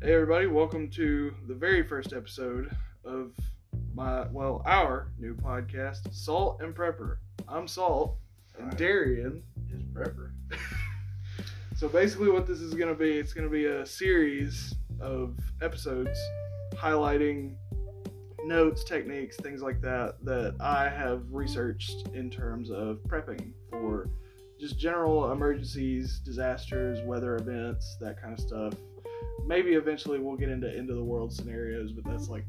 Hey everybody, welcome to the very first episode of my well, our new podcast, Salt and Prepper. I'm Salt and. Darian. Is prepper. So basically what this is gonna be, it's gonna be a series of episodes highlighting notes, techniques, things like that that I have researched in terms of prepping for just general emergencies, disasters, weather events, that kind of stuff. Maybe eventually we'll get into end of the world scenarios, but that's like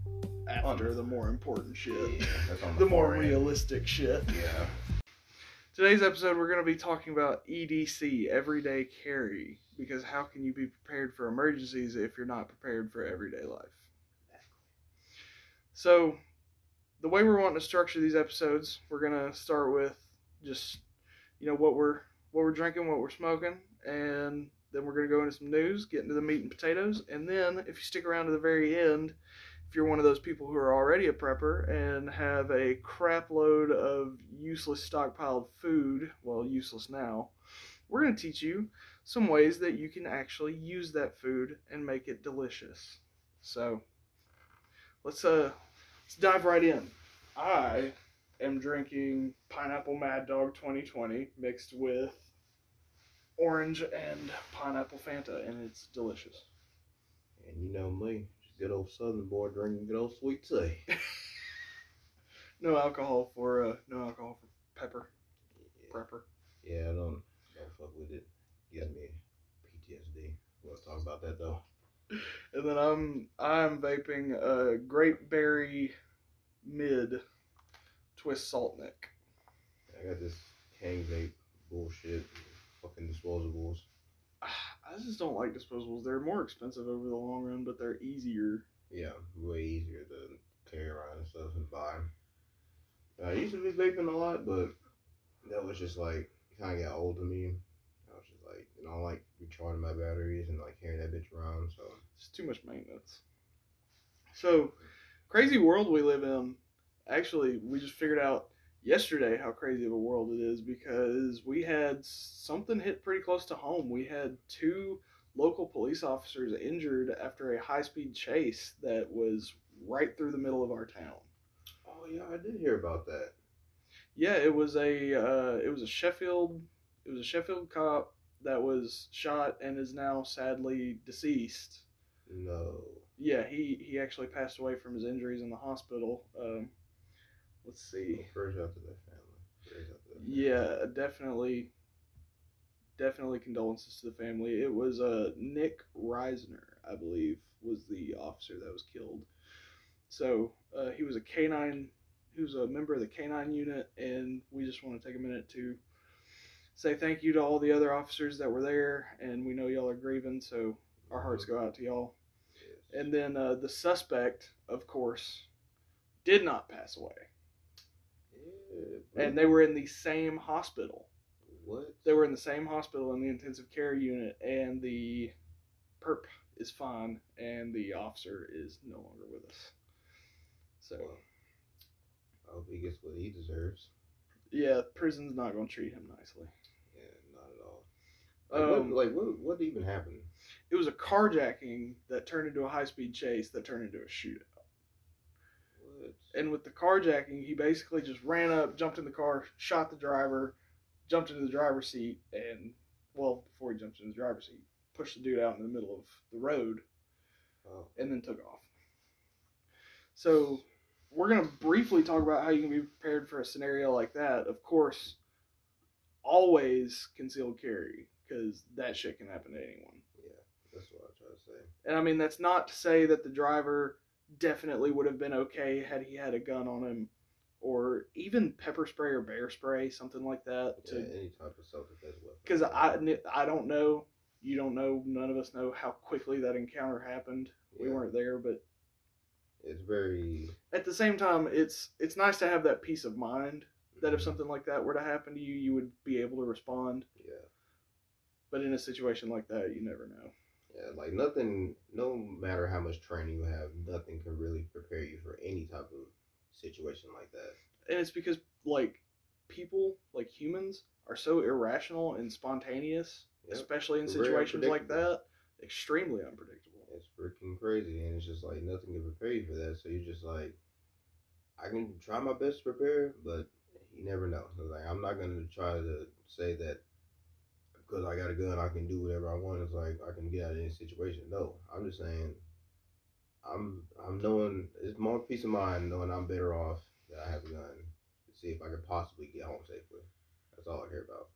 after the more important shit. Yeah, The more end. realistic shit. Yeah. Today's episode, we're going to be talking about EDC, everyday carry, because how can you be prepared for emergencies if you're not prepared for everyday life? So, the way we're wanting to structure these episodes, we're going to start with just, you know, what we're what we're drinking, what we're smoking, and then we're going to go into some news, get into the meat and potatoes, and then if you stick around to the very end, if you're one of those people who are already a prepper and have a crap load of useless stockpiled food, well, useless now, we're going to teach you some ways that you can actually use that food and make it delicious. So, let's uh let's dive right in. I am drinking pineapple Mad Dog 2020 mixed with orange and pineapple Fanta, and it's delicious. And you know me, just good old Southern boy drinking good old sweet tea. No alcohol for uh, no alcohol for pepper Yeah, prepper. yeah I don't, don't fuck with it. Got me PTSD. We'll talk about that though. And then I'm I'm vaping a Great Berry Mid Twist Salt Neck. I got this hang vape bullshit, fucking disposables. I just don't like disposables. They're more expensive over the long run, but they're easier. Yeah, way easier to carry around and stuff and buy. I used to be vaping a lot, but that was just like kind of got old to me. I was just like, you know, I like recharging my batteries and like carrying that bitch around. So It's too much maintenance. So, crazy world we live in. Actually, we just figured out yesterday how crazy of a world it is because we had something hit pretty close to home. We had two local police officers injured after a high speed chase that was right through the middle of our town. Oh yeah, I did hear about that. Yeah, it was a uh, it was a Sheffield it was a Sheffield cop that was shot and is now sadly deceased. No. Yeah, he he actually passed away from his injuries in the hospital. Um, let's see. Prayers out to their family. Out to their family. Yeah, definitely, definitely condolences to the family. It was uh, Nick Risner, I believe, was the officer that was killed. So uh, he was a K9, he was a member of the K9 unit, and we just want to take a minute to say thank you to all the other officers that were there, and we know y'all are grieving, so our hearts go out to y'all. Yes. And then uh, the suspect, of course, did not pass away, and they were in the same hospital. what? they were in the same hospital in the intensive care unit, and the perp is fine, and the officer is no longer with us. So Well, I hope he gets what he deserves. yeah, prison's not going to treat him nicely. Yeah, not at all. Like, Um, what, like what? What even happened? it was a carjacking that turned into a high speed chase that turned into a shootout. And with the carjacking, he basically just ran up, jumped in the car, shot the driver, jumped into the driver's seat, and well, before he jumped into the driver's seat, pushed the dude out in the middle of the road Oh, and then took off. So, we're going to briefly talk about how you can be prepared for a scenario like that. Of course, always concealed carry because that shit can happen to anyone. yeah. That's what I try to say. And I mean, that's not to say that the driver definitely would have been okay had he had a gun on him or even pepper spray or bear spray, something like that. Yeah, To any type of self-defense weapon. Because I, I don't know, you don't know, none of us know how quickly that encounter happened. We weren't there, but It's very. at the same time, it's it's nice to have that peace of mind that if Mhm. something like that were to happen to you, you would be able to respond. Yeah. But in a situation like that, you never know. Yeah, like nothing. No matter how much training you have, nothing can really prepare you for any type of situation like that. And it's because like people, like humans, are so irrational and spontaneous, Yep. especially in Very situations like that. extremely unpredictable. It's freaking crazy, and it's just like nothing can prepare you for that. So you're just like, I can try my best to prepare, but you never know. So like, I'm not gonna try to say that because I got a gun, I can do whatever I want. It's like I can get out of any situation. No, I'm just saying, I'm I'm knowing it's more peace of mind knowing I'm better off that I have a gun to see if I can possibly get home safely. That's all I care about.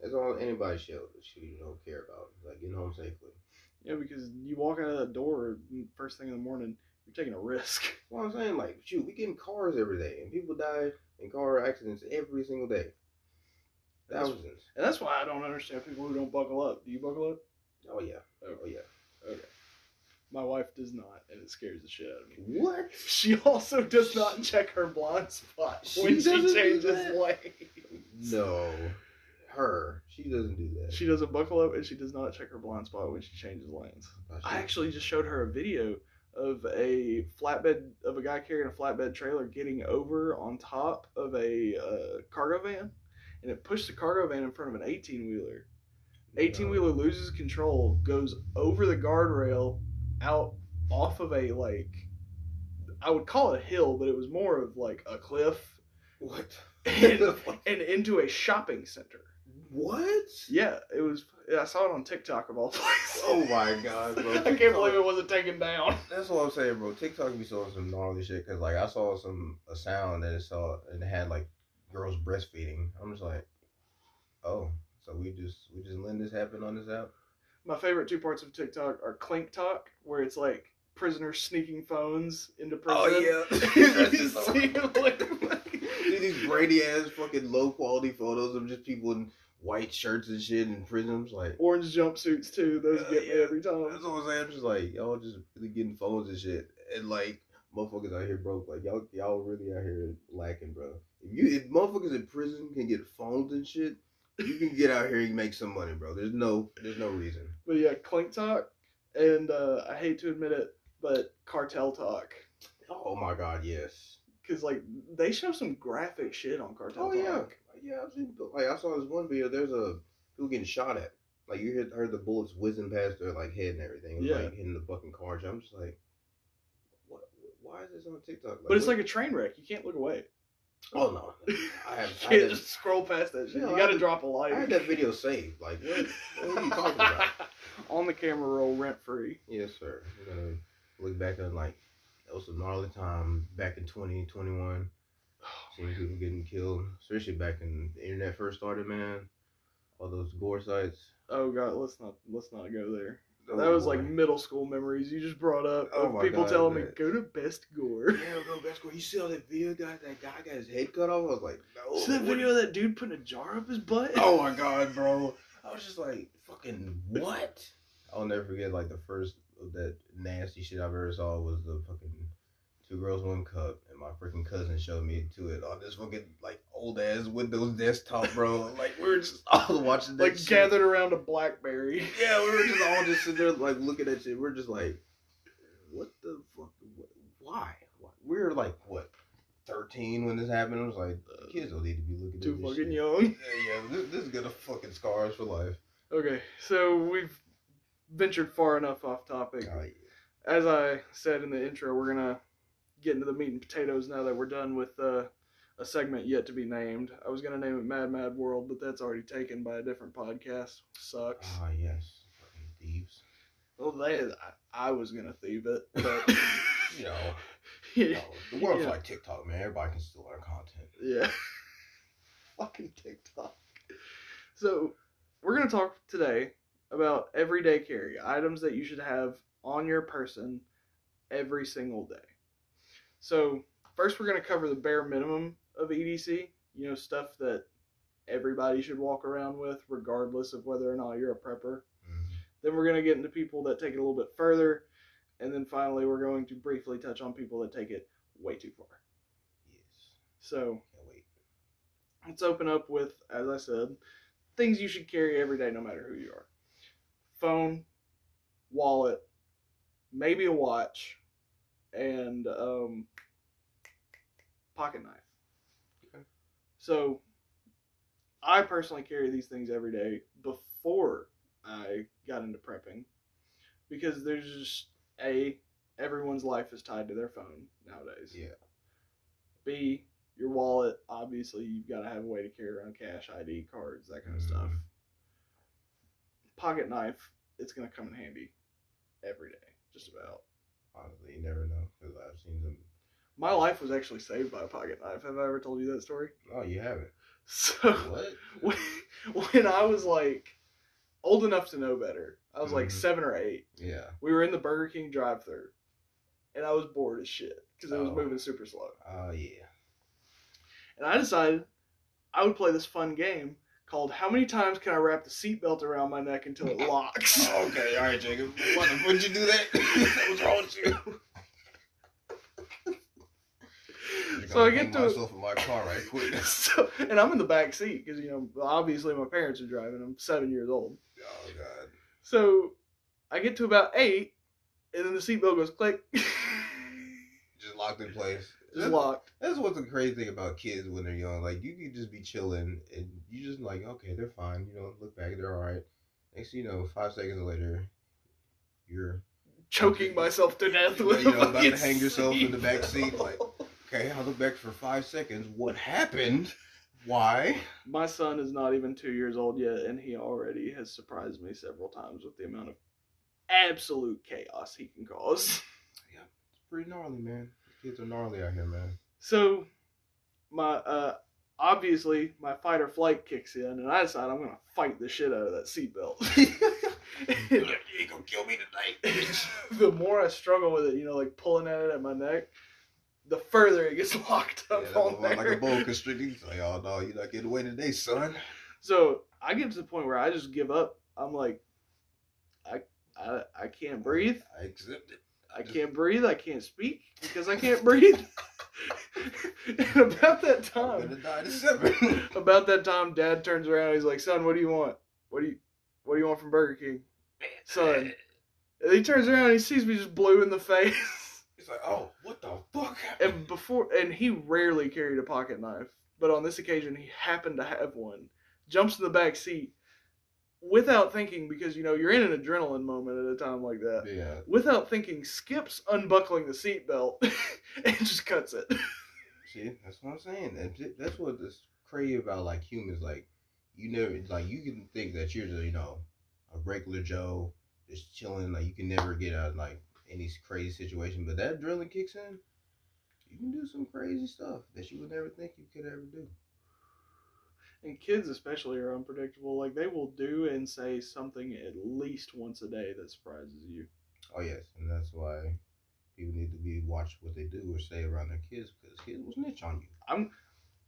That's all anybody should should don't care about. Like getting home safely. Yeah, because you walk out of that door mm, first thing in the morning, you're taking a risk. Well, I'm saying, like, shoot, we get in cars every day, and people die in car accidents every single day. That's- Thousands. And that's why I don't understand people who don't buckle up. Do you buckle up? Oh yeah. Okay. Oh yeah. Okay. My wife does not, and it scares the shit out of me. What? She also does not check her blind spot She when she changes lanes. No. Her. She doesn't do that. She doesn't buckle up, and she does not check her blind spot when she changes lanes. I actually just showed her a video of a flatbed of a guy carrying a flatbed trailer getting over on top of a uh, cargo van, and it pushed the cargo van in front of an eighteen wheeler. Eighteen wheeler loses control, goes over the guardrail, out off of a like, I would call it a hill, but it was more of like a cliff, What? and, and into a shopping center. what? Yeah, it was. I saw it on TikTok of all places. Oh my god, bro. I can't believe it wasn't taken down. That's what I'm saying, bro. TikTok be showing some gnarly shit. Cause like I saw some a sound that it saw and it had like girls breastfeeding. I'm just like, oh, so we just we just letting this happen on this app. My favorite two parts of TikTok are Clink Talk, where it's like prisoners sneaking phones into prison. Oh yeah, You see, like, these grainy ass fucking low quality photos of just people in white shirts and shit in prisons. Like orange jumpsuits too. Those Uh, get me every time. that's what I'm saying. I'm just like y'all just really getting phones and shit, and like motherfuckers out here broke. Like y'all y'all really out here lacking, bro. If you if motherfuckers in prison can get phones and shit, you can get out here and make some money, bro. There's no there's no reason. But yeah, Clink Talk, and uh, I hate to admit it, but Cartel Talk, Oh my god, yes. because like they show some graphic shit on Cartel Oh Talk. yeah, yeah. I've seen like I saw this one video. There's a people getting shot at. Like you heard, heard the bullets whizzing past their like head and everything. It was Yeah. like hitting the fucking car. I'm just like? Why is this on TikTok? But it's like a train wreck. You can't look away. oh no, I have. you can't had just scroll past that shit. No, you got to drop a like. I had that video saved. Like what? What are you talking about? on the camera roll, rent free. yes, sir. We're gonna look back on like that was some gnarly time back in 2021. Seeing people getting killed, especially back in the internet first started, man. All those gore sites. Oh god, let's not let's not go there. Oh, that was boy. like middle school memories you just brought up Oh of people God, telling me go to Best Gore. Yeah, bro, best girl. You see all that video? Guy, that guy got his head cut off. I was like, no. See that video of that dude putting a jar up his butt? Oh my god, bro. I was just like, fucking what? I'll never forget. Like the first of that nasty shit I've ever saw was the fucking two girls one cup, and my freaking cousin showed me to it on this fucking like old ass Windows desktop, bro. like we were just all watching that. like shit. gathered around a BlackBerry. Yeah, we were just all just sitting there like looking at shit. We're just like, what the fuck? Why? why? We were like what, thirteen when this happened. I was like, kids don't need to be looking Too at this fucking shit. young. Yeah, yeah. This, this is gonna fucking scar us for life. Okay, so we've ventured far enough off topic. Oh, yeah. As I said in the intro, we're gonna get into the meat and potatoes now that we're done with uh, a segment yet to be named. I was gonna name it Mad Mad World, but that's already taken by a different podcast. Sucks. Ah, yes. Fucking thieves. Well, they, I, I was gonna thieve it, but You know, yeah, no, the world's Yeah. like TikTok, man. Everybody can steal our content. yeah. fucking TikTok. So we're gonna talk today about everyday carry items that you should have on your person every single day. So first, we're gonna cover the bare minimum of EDC. You know, stuff that everybody should walk around with, regardless of whether or not you're a prepper. Mm-hmm. Then we're going to get into people that take it a little bit further. And then finally, we're going to briefly touch on people that take it way too far. Yes. So Can't wait. let's open up with, as I said, things you should carry every day, no matter who you are phone, wallet, maybe a watch, and um, pocket knife. Okay. So I personally carry these things every day before I got into prepping because there's just a everyone's life is tied to their phone nowadays. Yeah. B your wallet. Obviously, you've got to have a way to carry around cash, ID, cards, that kind of stuff. Pocket knife. It's gonna come in handy every day, just about. Honestly, you never know because I've seen them. My life was actually saved by a pocket knife. Have I ever told you that story? Oh, you haven't. So What? when, when I was like old enough to know better, I was like Mhm. seven or eight. Yeah. We were in the Burger King drive-thru, and I was bored as shit because it was Oh. moving super slow. Oh yeah. And I decided I would play this fun game called "How many times can I wrap the seatbelt around my neck until it locks?" Oh, okay, all right, Jacob. What, would you do that? What's wrong with you? So I get to- myself in my car right quick. so, and I'm in the back seat because you know obviously my parents are driving. I'm seven years old. Oh god. So I get to about eight, and then the seatbelt goes click, Just locked in place. Just That's- locked. That's what's the crazy thing about kids when they're young. Like you could just be chilling and you just like, okay, they're fine. You know, look back, they're all right. Next, you know, five seconds later, you're Choking myself to death with You know, about to hang yourself in the back seat, like- okay. I look back for five seconds. What happened? Why? My son is not even two years old yet, and he already has surprised me several times with the amount of absolute chaos he can cause. Yeah, it's pretty gnarly, man. Kids are gnarly out here, man. So, my uh, obviously my fight or flight kicks in, and I decide I'm gonna fight the shit out of that seatbelt. you ain't gonna kill me tonight. the more I struggle with it, you know, like pulling at it at my neck, the further it gets locked up Yeah, on there. like a boa constrictor. He's like, oh no, you're not getting away today, son. So I get to the point where I just give up. I'm like, I I, I can't breathe. I accept it. I can't breathe. I can't speak because I can't breathe. and about that time, gonna die to seven. about that time, Dad turns around. He's like, "Son, what do you want? What do you what do you want from Burger King?" Son. And he turns around and he sees me just blue in the face. He's like, oh, what the fuck happened? and before, and he rarely carried a pocket knife, but on this occasion he happened to have one. Jumps in the back seat without thinking, because you know you're in an adrenaline moment at a time like that. yeah. Without thinking, skips unbuckling the seatbelt and just cuts it. See, that's what I'm saying. That's what is crazy about like humans. Like, you never like you can think that you're just, you know a regular Joe just chilling. Like you can never get out of like any crazy situation, but that adrenaline kicks in. You can do some crazy stuff that you would never think you could ever do. And kids especially are unpredictable. Like they will do and say something at least once a day that surprises you. Oh yes, and that's why people need to be watch what they do or say around their kids because kids will snitch on you. I'm.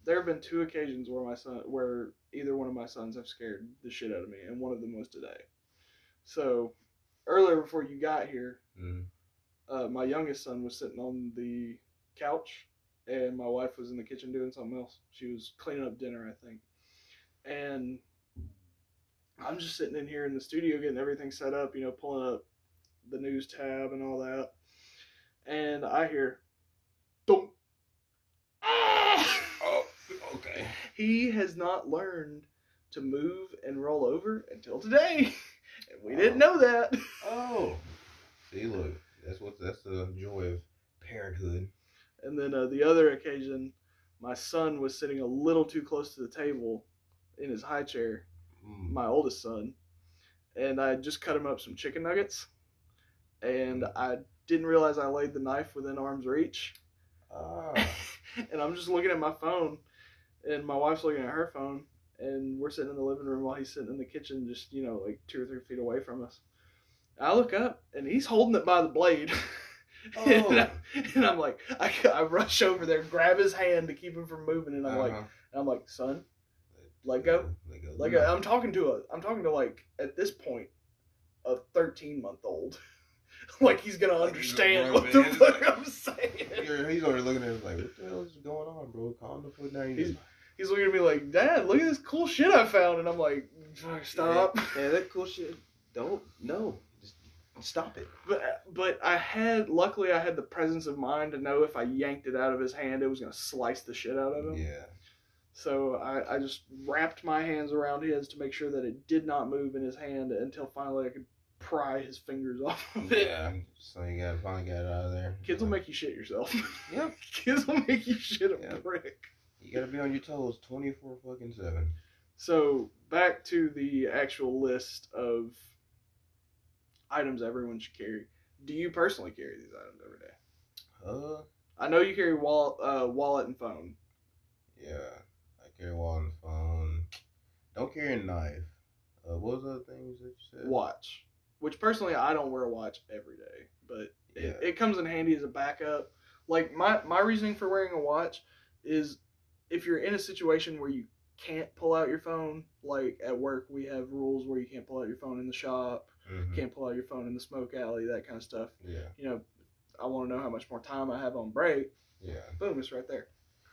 There have been two occasions where my son, where either one of my sons have scared the shit out of me, and one of them was today. So earlier before you got here, Mm. uh, my youngest son was sitting on the couch, and my wife was in the kitchen doing something else. She was cleaning up dinner, I think. And I'm just sitting in here in the studio getting everything set up, you know, pulling up the news tab and all that. And I hear, thump. Ah! Oh, okay. He has not learned to move and roll over until today. And we didn't know that. Oh, see, look, that's what that's the joy of parenthood. And then uh, the other occasion, my son was sitting a little too close to the table in his high chair, Mm. my oldest son, and I just cut him up some chicken nuggets, and I didn't realize I laid the knife within arm's reach, Ah, and I'm just looking at my phone, and my wife's looking at her phone, and we're sitting in the living room while he's sitting in the kitchen, just you know, like two or three feet away from us. I look up, and he's holding it by the blade. and, Oh. I, and I'm like, I, I rush over there, grab his hand to keep him from moving, and I'm like, uh-huh. I'm like, son, let go. Let like uh, I'm talking to a, I'm talking to like at this point, a 13 month old. like he's gonna Like understand grown what the fuck I'm saying. He's already looking at him like, what the hell is going on, bro? Calm the foot down. He's- He's looking at me like, Dad, look at this cool shit I found, and I'm like, stop. Yeah, yeah, that cool shit. Don't no. Just stop it. But but I had luckily I had the presence of mind to know if I yanked it out of his hand, it was gonna slice the shit out of him. Yeah. So I, I just wrapped my hands around his to make sure that it did not move in his hand until finally I could pry his fingers off of it. Yeah. So you gotta finally get it out of there. Kids will make you shit yourself. Yep. Kids will make you shit a Yeah. brick. You gotta be on your toes twenty four fucking seven. So back to the actual list of items everyone should carry. Do you personally carry these items every day? Uh I know you carry wallet, uh, wallet and phone. yeah. Carry wallet and phone. Don't carry a knife. Uh, what was the other things that you said? watch, which personally I don't wear a watch every day, but Yeah. it, it comes in handy as a backup. Like my my reasoning for wearing a watch is if you're in a situation where you can't pull out your phone, like at work we have rules where you can't pull out your phone in the shop, Mhm. can't pull out your phone in the smoke alley, that kind of stuff. Yeah. You know, I want to know how much more time I have on break. Yeah. Boom, it's right there.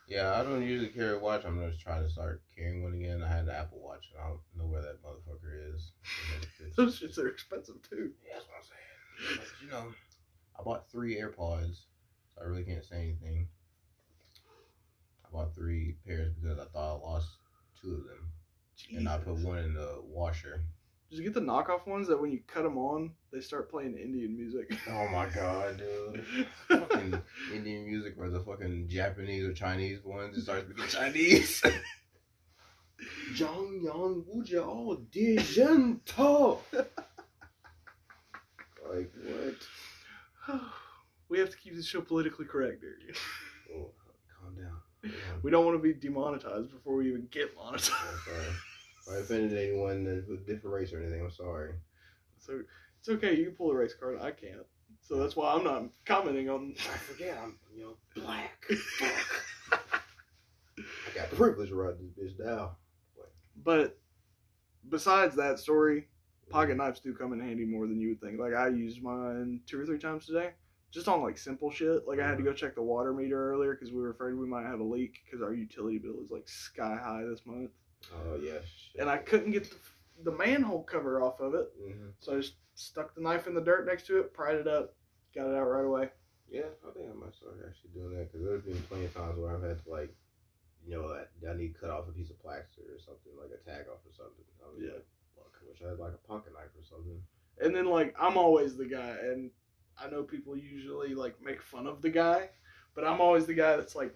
Yeah, I don't usually carry a watch. I'm gonna try to start carrying one again. I had an Apple Watch, and I don't know where that motherfucker is. Those shits are expensive too. Yeah, that's what I'm saying. But, you know, I bought three AirPods, so I really can't say anything. I bought three pairs because I thought I lost two of them, and I put one in the washer. Just get the knockoff ones that when you cut them on, they start playing Indian music. Oh my god, dude! fucking Indian music or the fucking Japanese or Chinese ones. It starts speaking Chinese. Zhang Yang Wuja all Dijento. Like what? we have to keep this show politically correct, dude. Oh. Calm down. We don't want to be demonetized before we even get monetized. I'm sorry. If I offended anyone that's with different race or anything, I'm sorry. So it's okay. You can pull the race card. I can't. So that's why I'm not commenting on. I forget I'm you know black. I got the privilege to ride this bitch down. But besides that story, pocket knives do come in handy more than you would think. Like I used mine two or three times today, just on like simple shit. Like I had to go uh-huh. check the water meter earlier because we were afraid we might have a leak because our utility bill is like sky high this month, Oh yes. and I couldn't get the, the manhole cover off of it. hmm So I just stuck the knife in the dirt next to it, pried it up, got it out right away. Yeah, I think I might start actually doing that because there's been plenty of times where I've had to like, you know, I, I need to cut off a piece of plaster or something like a tag off or something. I was Yeah. like, fuck, I wish I had like a pocket knife or something. And then like I'm always the guy, and I know people usually like make fun of the guy, but I'm always the guy that's like,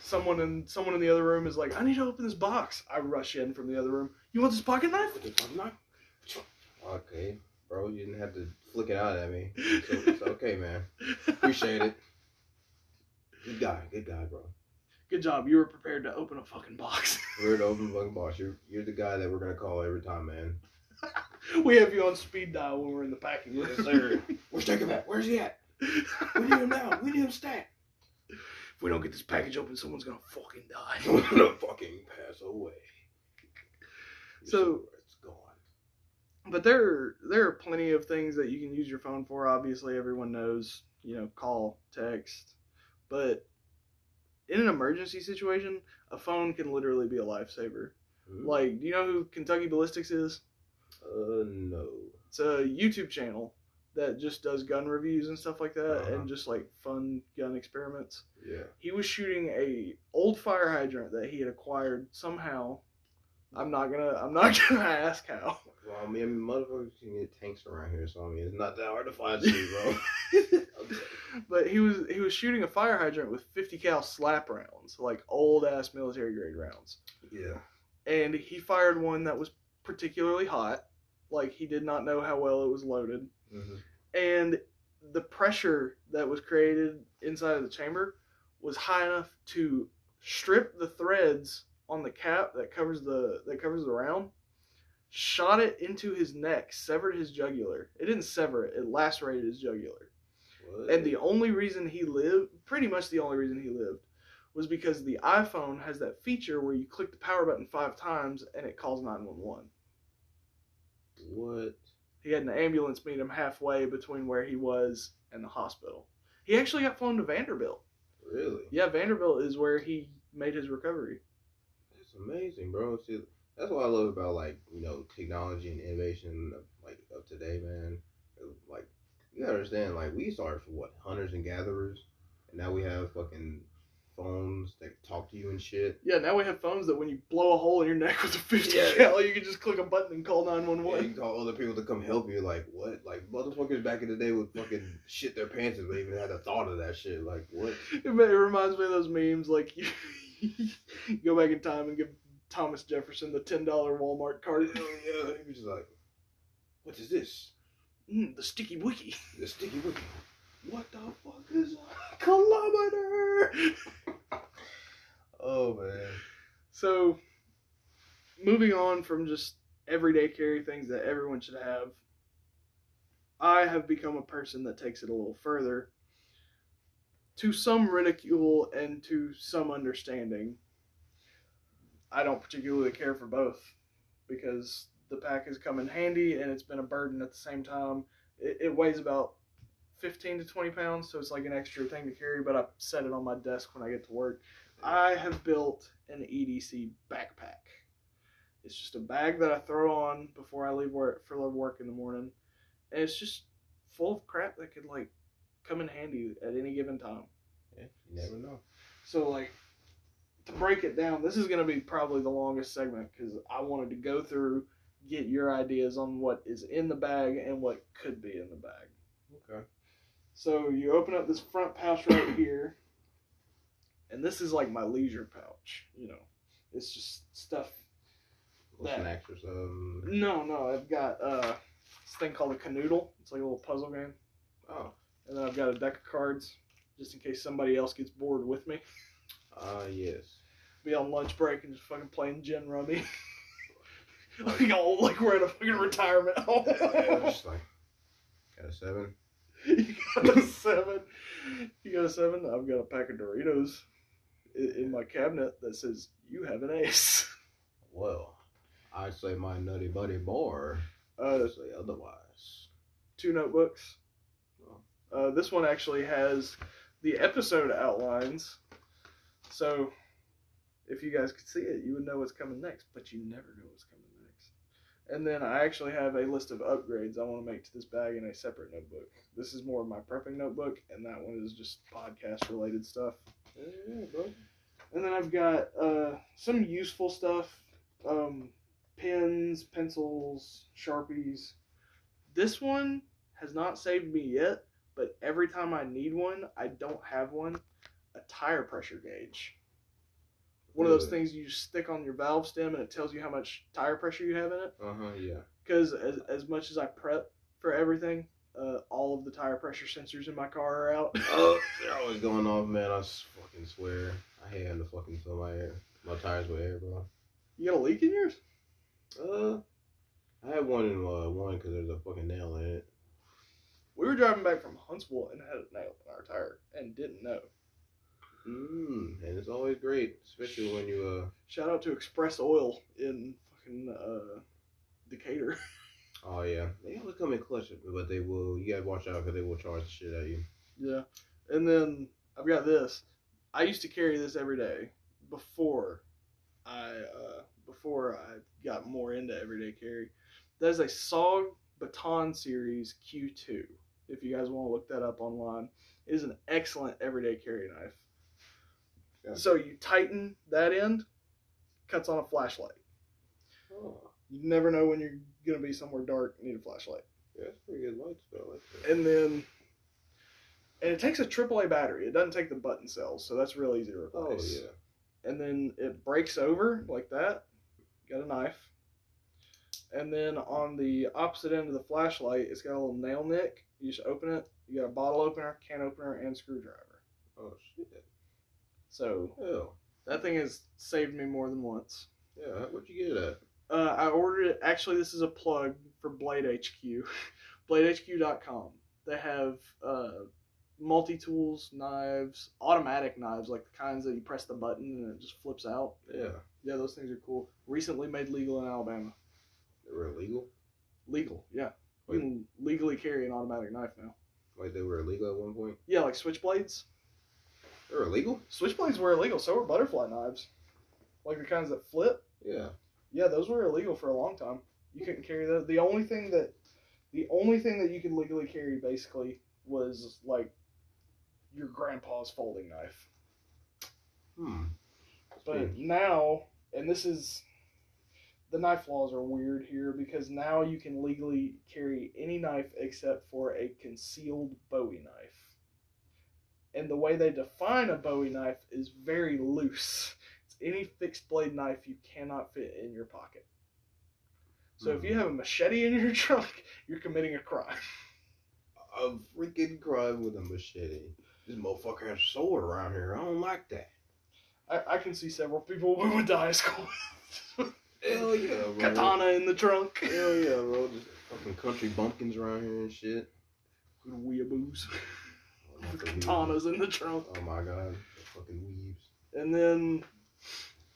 someone in someone in the other room is like, I need to open this box. I rush in from the other room. You want this pocket knife? With pocket knife? Okay, bro, you didn't have to flick it out at me. So it's okay, man. Appreciate it. Good guy, good guy, bro. Good job. You were prepared to open a fucking box. We're the open fucking box. You're you're the guy that we're gonna call every time, man. we have you on speed dial when we're in the packing room. Yes, sir. Where's Jacob at? Where's he at? We need him now. We need him stat. If we don't get this package open, someone's gonna fucking I'm die. gonna fucking pass away. So- it's gone. but there there are plenty of things that you can use your phone for obviously everyone knows you know call text but in an emergency situation a phone can literally be a lifesaver like do you know who kentucky ballistics is uh, no. it's a youtube channel that just does gun reviews and stuff like that Uh-huh. and just like fun gun experiments Yeah. he was shooting a old fire hydrant that he had acquired somehow i'm not gonna i'm not gonna ask how Well, I mean, I mean, motherfuckers can get tanks around here, so I mean, it's not that hard to find shit, bro. but he was he was shooting a fire hydrant with 50 cal slap rounds, like old ass military grade rounds. yeah. And he fired one that was particularly hot, like he did not know how well it was loaded. Mm-hmm. And the pressure that was created inside of the chamber was high enough to strip the threads on the cap that covers the that covers the round, shot it into his neck, severed his jugular. It didn't sever it; it lacerated his jugular. What? And the only reason he lived, pretty much the only reason he lived, was because the iPhone has that feature where you click the power button five times and it calls 911. what? He had an ambulance meet him halfway between where he was and the hospital. He actually got flown to Vanderbilt. Really? Yeah, Vanderbilt is where he made his recovery. It's amazing, bro. See, that's what I love about like you know technology and innovation of, like of today, man. Like you gotta understand, like we started from what hunters and gatherers, and now we have fucking phones that talk to you and shit. Yeah, now we have phones that when you blow a hole in your neck with a 50 Yeah. cal, you can just click a button and call Yeah, 911. you call other people to come help you. Like what? Like motherfuckers back in the day would fucking shit their pants if they even had a thought of that shit. Like what? It, it reminds me of those memes like you, you go back in time and give Thomas Jefferson the $10 Walmart card. Hell yeah, he was just like, what is this? Mm, the sticky wiki. The sticky wiki. What the fuck is a kilometer? Oh man. So, moving on from just everyday carry things that everyone should have, I have become a person that takes it a little further to some ridicule and to some understanding. I don't particularly care for both because the pack has come in handy and it's been a burden at the same time. It, it weighs about 15 to 20 pounds, so it's like an extra thing to carry, but I set it on my desk when I get to work. I have built an EDC backpack. It's just a bag that I throw on before I leave work for work in the morning, and it's just full of crap that could like come in handy at any given time. Yeah, you never know. So like to break it down, this is going to be probably the longest segment because I wanted to go through, get your ideas on what is in the bag and what could be in the bag. Okay. So you open up this front pouch right here, and this is like my leisure pouch. You know, it's just stuff. That- snacks or something. No, no, I've got uh, this thing called a Kanoodle. It's like a little puzzle game, Oh. and then I've got a deck of cards just in case somebody else gets bored with me. Ah yes. Be on lunch break and just fucking playing gin rummy. like all like we're at a fucking retirement home. Yeah, just like got a seven. you got a seven. You got a seven. I've got a pack of Doritos in, in my cabinet that says you have an ace. Well, I say my nutty buddy bar. Uh, say otherwise. two notebooks. Uh, this one actually has the episode outlines, so if you guys could see it, you would know what's coming next. But you never know what's coming next. And then I actually have a list of upgrades I want to make to this bag in a separate notebook. This is more of my prepping notebook, and that one is just podcast related stuff. Yeah, bro. And then I've got uh, some useful stuff um, pens, pencils, sharpies. This one has not saved me yet, but every time I need one, I don't have one. A tire pressure gauge. One of those things you stick on your valve stem and it tells you how much tire pressure you have in it. Uh huh. Yeah. Because as, as much as I prep for everything, uh, all of the tire pressure sensors in my car are out. Oh, they're always going off, man. I fucking swear. I hate having to fucking fill my air, my tires with air, bro. you got a leak in yours? Uh, I had one in uh, one because there's a fucking nail in it. We were driving back from Huntsville and had a nail in our tire and didn't know. Mmm, and it's always great, especially when you uh. Shout out to Express Oil in fucking uh, Decatur. Oh yeah, they always come in clutch, but they will. You gotta watch out because they will charge the shit at you. yeah. And then I've got this. I used to carry this every day before I uh, before I got more into everyday carry. That is a SOG Baton Series Q2. If you guys want to look that up online, it is an excellent everyday carry knife. Yeah. So you tighten that end, cuts on a flashlight. Oh, You never know when you're gonna be somewhere dark and need a flashlight. yeah, that's pretty good lights though. Like. And then, and it takes a AAA battery. It doesn't take the button cells, so that's real easy to replace. Oh yeah. And then it breaks over like that. Got a knife. And then on the opposite end of the flashlight, it's got a little nail nick. You just open it. You got a bottle opener, can opener, and screwdriver. Oh shit. So Hell. that thing has saved me more than once. Yeah. what'd you get it at? Uh, I ordered it. Actually, this is a plug for Blade HQ. BladeHQ.com. They have uh, multi tools, knives, automatic knives, like the kinds that you press the button and it just flips out. Yeah. Yeah, those things are cool. Recently made legal in Alabama. They were illegal. Legal, yeah. You can legally carry an automatic knife now. Like they were illegal at one point. Yeah, like switchblades. They were illegal. Switchblades were illegal. So were butterfly knives, like the kinds that flip. Yeah. Yeah, those were illegal for a long time. You couldn't carry those. The only thing that, the only thing that you could legally carry basically was like your grandpa's folding knife. Hmm. But now, and this is the knife laws are weird here because now you can legally carry any knife except for a concealed Bowie knife. And the way they define a Bowie knife is very loose. Any fixed blade knife you cannot fit in your pocket. So if you hmm. have a machete in your trunk, you're committing a crime. a freaking crime with a machete. This motherfucker has a sword around here. I don't like that. I, I can see several people we went to high school. Hell yeah, bro. Katana in the trunk. Hell yeah, bro. Just fucking country bumpkins around here and shit. Weeaboos. Oh, not Katanas in the trunk. Oh my god, the fucking weebs. And then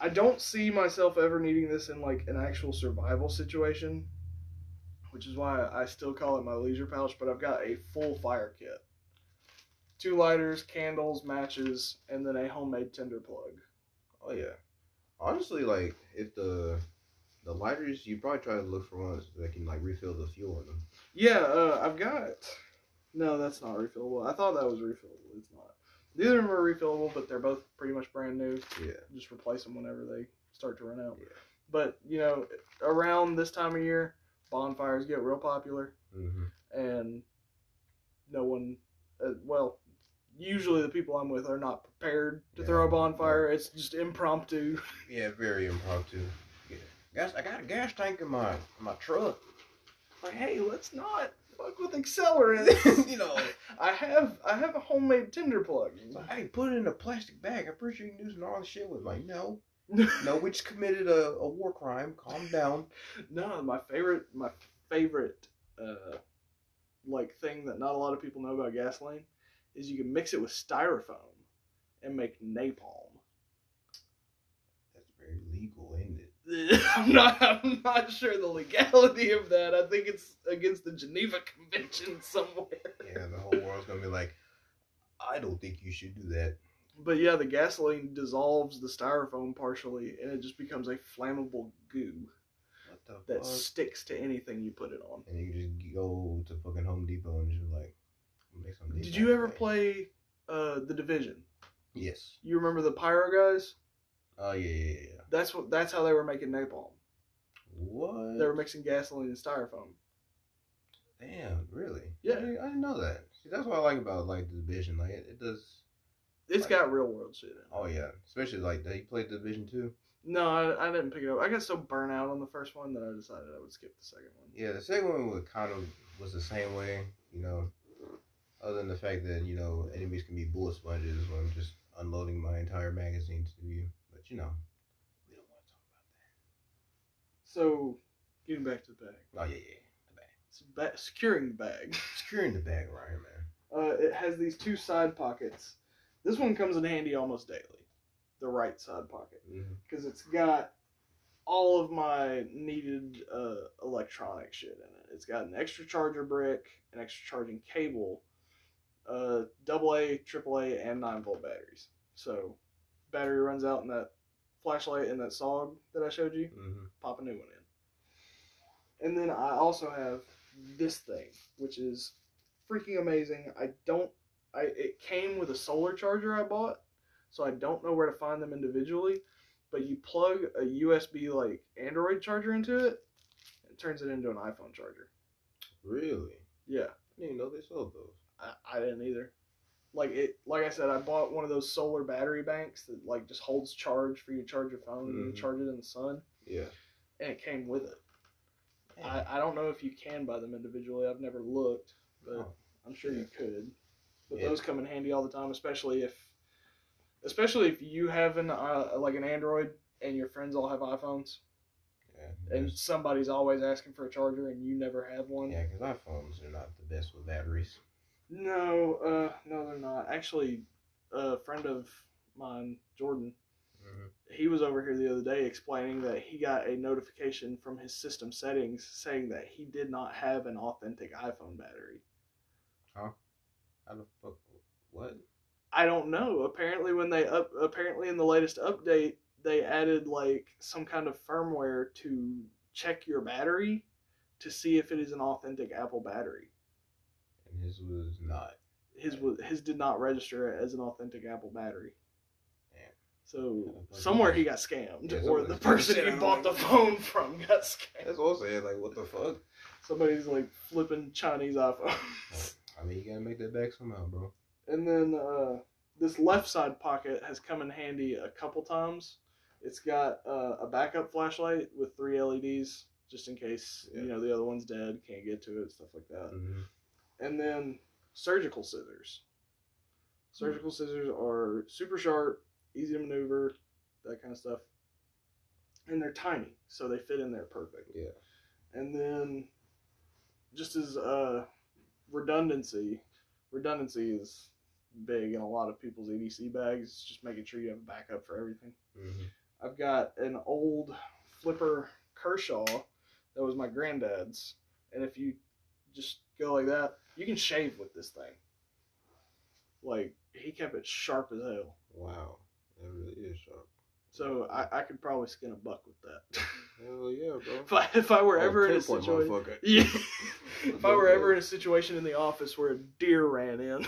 I don't see myself ever needing this in like an actual survival situation, which is why I still call it my leisure pouch, but I've got a full fire kit. Two lighters, candles, matches, and then a homemade tinder plug. Oh yeah. Honestly, like if the the lighters, you probably try to look for ones that can like refill the fuel in them. Yeah, uh, I've got. No, that's not refillable. I thought that was refillable. It's not. Neither of them are refillable, but they're both pretty much brand new. Yeah. Just replace them whenever they start to run out. Yeah. But you know, around this time of year, bonfires get real popular, Mm-hmm. and no one, uh, well, usually the people I'm with are not prepared to Yeah. throw a bonfire. It's just impromptu. Yeah, very impromptu. Yeah. Guys, I got a gas tank in my in my truck. Like, hey, let's not fuck with accelerant. you know. I have I have a homemade tinder plug. Hey, put it in a plastic bag. I'm pretty sure you can do some gnarly shit with. it. Like, no, no, we just committed a, a war crime. Calm down. No, my favorite, my favorite, uh, like thing that not a lot of people know about gasoline is you can mix it with styrofoam and make napalm. That's very legal, isn't it? I'm not, I'm not sure the legality of that. I think it's against the Geneva Convention somewhere. Yeah, the whole world's gonna be like, I don't think you should do that. But yeah, the gasoline dissolves the styrofoam partially, and it just becomes a flammable goo that fuck? sticks to anything you put it on. And you just go to fucking Home Depot and just be like, make some. Did you ever play uh, the Division? Yes. You remember the pyro guys? Oh yeah, yeah, yeah. That's what. That's how they were making napalm. What? They were mixing gasoline and styrofoam. Damn, really? Yeah. I didn't, I didn't know that. See, that's what I like about like the division. Like it, it does. It's Like- got real world shit in it. Oh yeah, especially like that. You played division two. No, I, I didn't pick it up. I got so burnt out on the first one that I decided I would skip the second one. Yeah, the second one was kind of was the same way. You know, other than the fact that you know enemies can be bullet sponges when I'm just unloading my entire magazine to you. But you know, we don't want to talk about that. So, getting back to the bag. Oh yeah, yeah. The bag. It's ba- securing the bag. Securing the bag right here, man. Uh, it has these two side pockets. This one comes in handy almost daily. The right side pocket. Mm-hmm. because it's got all of my needed uh, electronic shit in it. It's got an extra charger brick, an extra charging cable, uh, AA, AAA, and 9 volt batteries. So, battery runs out in that flashlight and that SOG that I showed you, Mm-hmm. pop a new one in. And then I also have this thing, which is freaking amazing. I don't, I it came with a solar charger I bought, so I don't know where to find them individually. But you plug a USB like Android charger into it, it turns it into an iPhone charger. Really? Yeah, I didn't even know they sold those. I, I didn't either. Like it, like I said, I bought one of those solar battery banks that like just holds charge for you to charge your phone and Mhm. charge it in the sun, Yeah. and it came with it. I, I don't know if you can buy them individually. I've never looked, but Oh, I'm sure you could. But Yeah. those come in handy all the time, especially if, especially if you have an uh, like an Android and your friends all have iPhones, yeah. and somebody's always asking for a charger and you never have one. Yeah, because iPhones are not the best with batteries. No, uh, no, they're not. Actually, a friend of mine, Jordan, Mm-hmm. he was over here the other day explaining that he got a notification from his system settings saying that he did not have an authentic iPhone battery. Huh? How the fuck? What? I don't know. Apparently, when they up, apparently in the latest update, they added like some kind of firmware to check your battery to see if it is an authentic Apple battery. His was not. His was his did not register as an authentic Apple battery. Damn. So somewhere he got scammed, Yeah, or the person he bought the phone from got scammed. That's what I'm saying. Like, what the fuck? Somebody's like flipping Chinese iPhones. I mean, you gotta make that back somehow, bro. And then uh, this left side pocket has come in handy a couple times. It's got uh, a backup flashlight with three LEDs, just in case Yeah. you know the other one's dead, can't get to it, stuff like that. Mm-hmm. And then surgical scissors. Surgical scissors are super sharp, easy to maneuver, that kind of stuff. And they're tiny, so they fit in there perfect. Yeah. And then, just as uh, redundancy, redundancy is big in a lot of people's EDC bags. Just making sure you have a backup for everything. Mm-hmm. I've got an old flipper Kershaw that was my granddad's, and if you just go like that, you can shave with this thing. Like he kept it sharp as hell. Wow. That really is sharp. So I, I could probably skin a buck with that. Hell yeah, bro. if I if I were Oh, ever in a situation, yeah, if I were ever in a situation in the office where a deer ran in,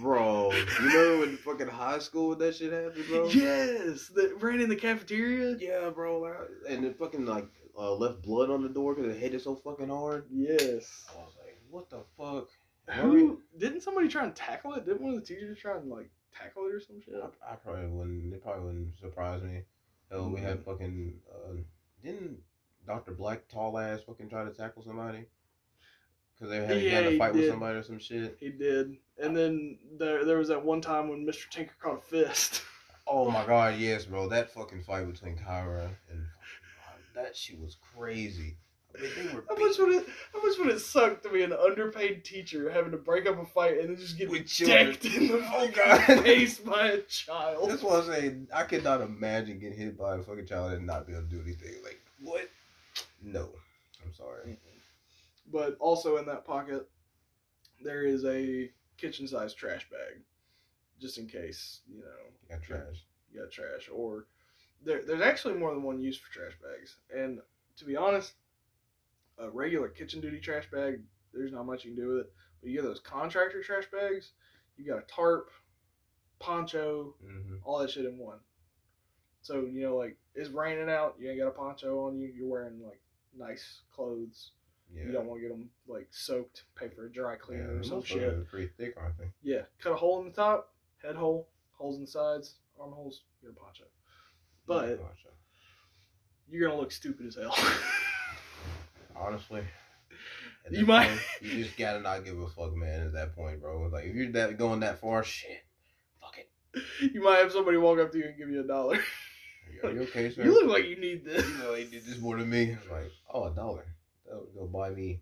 Bro, you know when fucking high school that shit happened, bro? yes, that ran in the cafeteria. Yeah, bro. like, And it fucking like uh, left blood on the door because it hit it so fucking hard. Yes. Like, what the fuck? Who didn't somebody try and tackle it? Didn't one of the teachers try and like tackle it or some shit? I, I probably wouldn't. It probably wouldn't surprise me. Hell, we had fucking. Uh, didn't Doctor Black tall ass fucking try to tackle somebody? Because they had, he had Yeah, a fight with somebody or some shit. He did. And then there there was that one time when Mr. Tinker caught a fist. Oh my god, yes, bro. That fucking fight between Kyra and that shit was crazy. I mean, they were How much would it how much would it suck to be an underpaid teacher having to break up a fight and then just get With children. decked in the Oh, God. face by a child? That's what I'm saying. I could not imagine getting hit by a fucking child and not be able to do anything. Like, what? No. I'm sorry. But also in that pocket there is a kitchen sized trash bag. Just in case, you know, I got trash. you got trash or there, there's actually more than one use for trash bags and to be honest a regular kitchen duty trash bag there's not much you can do with it but you get those contractor trash bags you got a tarp poncho Mm-hmm. all that shit in one so you know like it's raining out you ain't got a poncho on you you're wearing like nice clothes Yeah. you don't want to get them like soaked pay for a dry yeah, cleaner or those some shit pretty thick, yeah cut a hole in the top head hole holes in the sides armholes get a poncho But- Yeah, gotcha. you're gonna look stupid as hell. honestly, You might- point, you just gotta not give a fuck, man. At that point, bro, like if you're that going that far, shit, fuck it. you might have somebody walk up to you and give you a dollar. Are you, you okay, sir? You look like you need this. you know, he did this more than me. Like, oh, a dollar. That would go buy me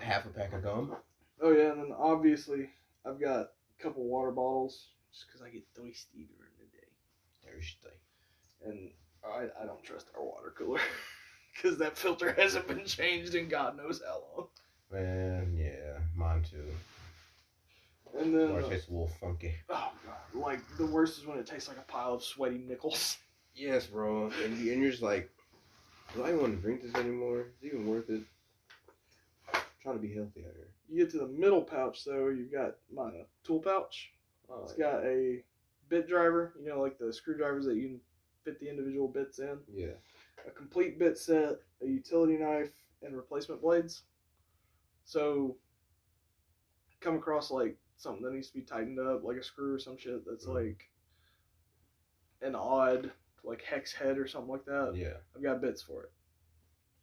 half a pack of gum. Oh yeah, and then obviously I've got a couple water bottles just because I get thirsty during the day, Thursday. and I I don't trust our water cooler because that filter hasn't been changed in God knows how long. Man, yeah, mine too. And then Or it uh, tastes a little funky. oh god, like the worst is when it tastes like a pile of sweaty nickels. Yes, bro. And, you, and you're just like, do I even want to drink this anymore? Is it even worth it? I'm trying to be healthy out here. You get to the middle pouch though, you've got my tool pouch. Oh, It's got a bit driver, you know, like the screwdrivers that you can fit the individual bits in. yeah. A complete bit set, a utility knife, and replacement blades. So, come across like something that needs to be tightened up, like a screw or some shit that's Mhm. like an odd, like hex head or something like that. Yeah. I've got bits for it.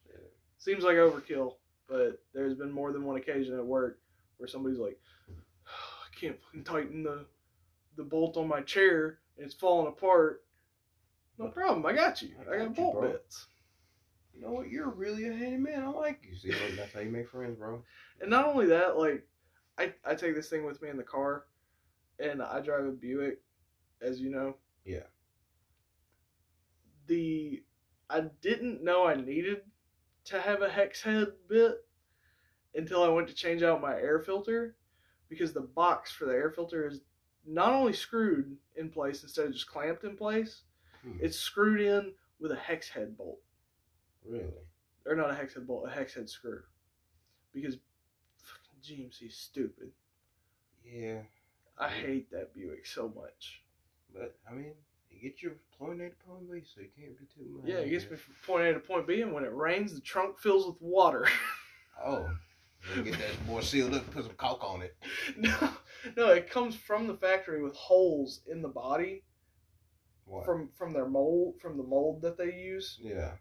Yeah. Seems like overkill, but there's been more than one occasion at work where somebody's like, I can't fucking tighten the the bolt on my chair and it's falling apart. No problem, I got you. I I, got got you, bolt bits. You know what? You're really a handy man. I like you. See, look, that's how you make friends, bro. And not only that, like I, I take this thing with me in the car and I drive a Buick, as you know. Yeah. The I didn't know I needed to have a hex head bit until I went to change out my air filter because the box for the air filter is not only screwed in place instead of just clamped in place, Hmm. it's screwed in with a hex head bolt. Really? Or not a hex head bolt, a hex head screw. Because fucking GMC is stupid. Yeah. I hate that Buick so much. But I mean, you get your point A to point B, so you can't be too much. Yeah, it gets me from point A to point B, and when it rains, the trunk fills with water. Oh, get that more sealed up, put some caulk on it. no, no, it comes from the factory with holes in the body What? from from their mold, from the mold that they use. yeah.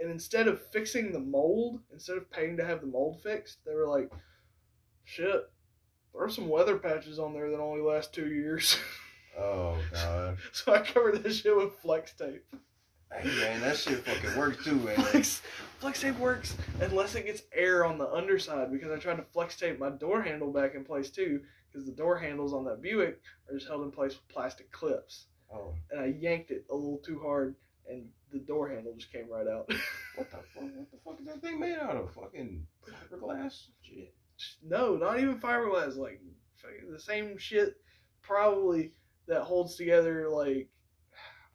And instead of fixing the mold, instead of paying to have the mold fixed, they were like, "Shit, there are some weather patches on there that only last two years." Oh god. so I covered this shit with flex tape. Hey man, that shit fucking works too, man. Flex, flex tape works unless it gets air on the underside because I tried to flex tape my door handle back in place too because the door handles on that Buick are just held in place with plastic clips. Oh, And I yanked it a little too hard and the door handle just came right out. what the fuck? What the fuck is that thing made out of? Fucking fiberglass? Shit. no, not even fiberglass. Like fucking the same shit probably that holds together like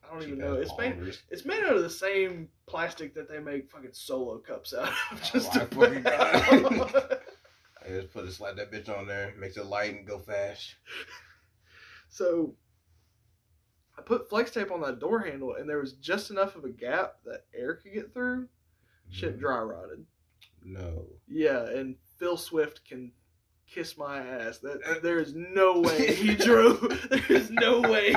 I don't even know. It's made it's made out of the same plastic that they make fucking solo cups out of. Oh Just my to fucking put God. I just put it, slap that bitch on there, makes it light and go fast. So I put flex tape on that door handle, and there was just enough of a gap that air could get through. Shit mm. dry rotted. No. Yeah, and Phil Swift can kiss my ass. That uh, there is no way he drove. There is no way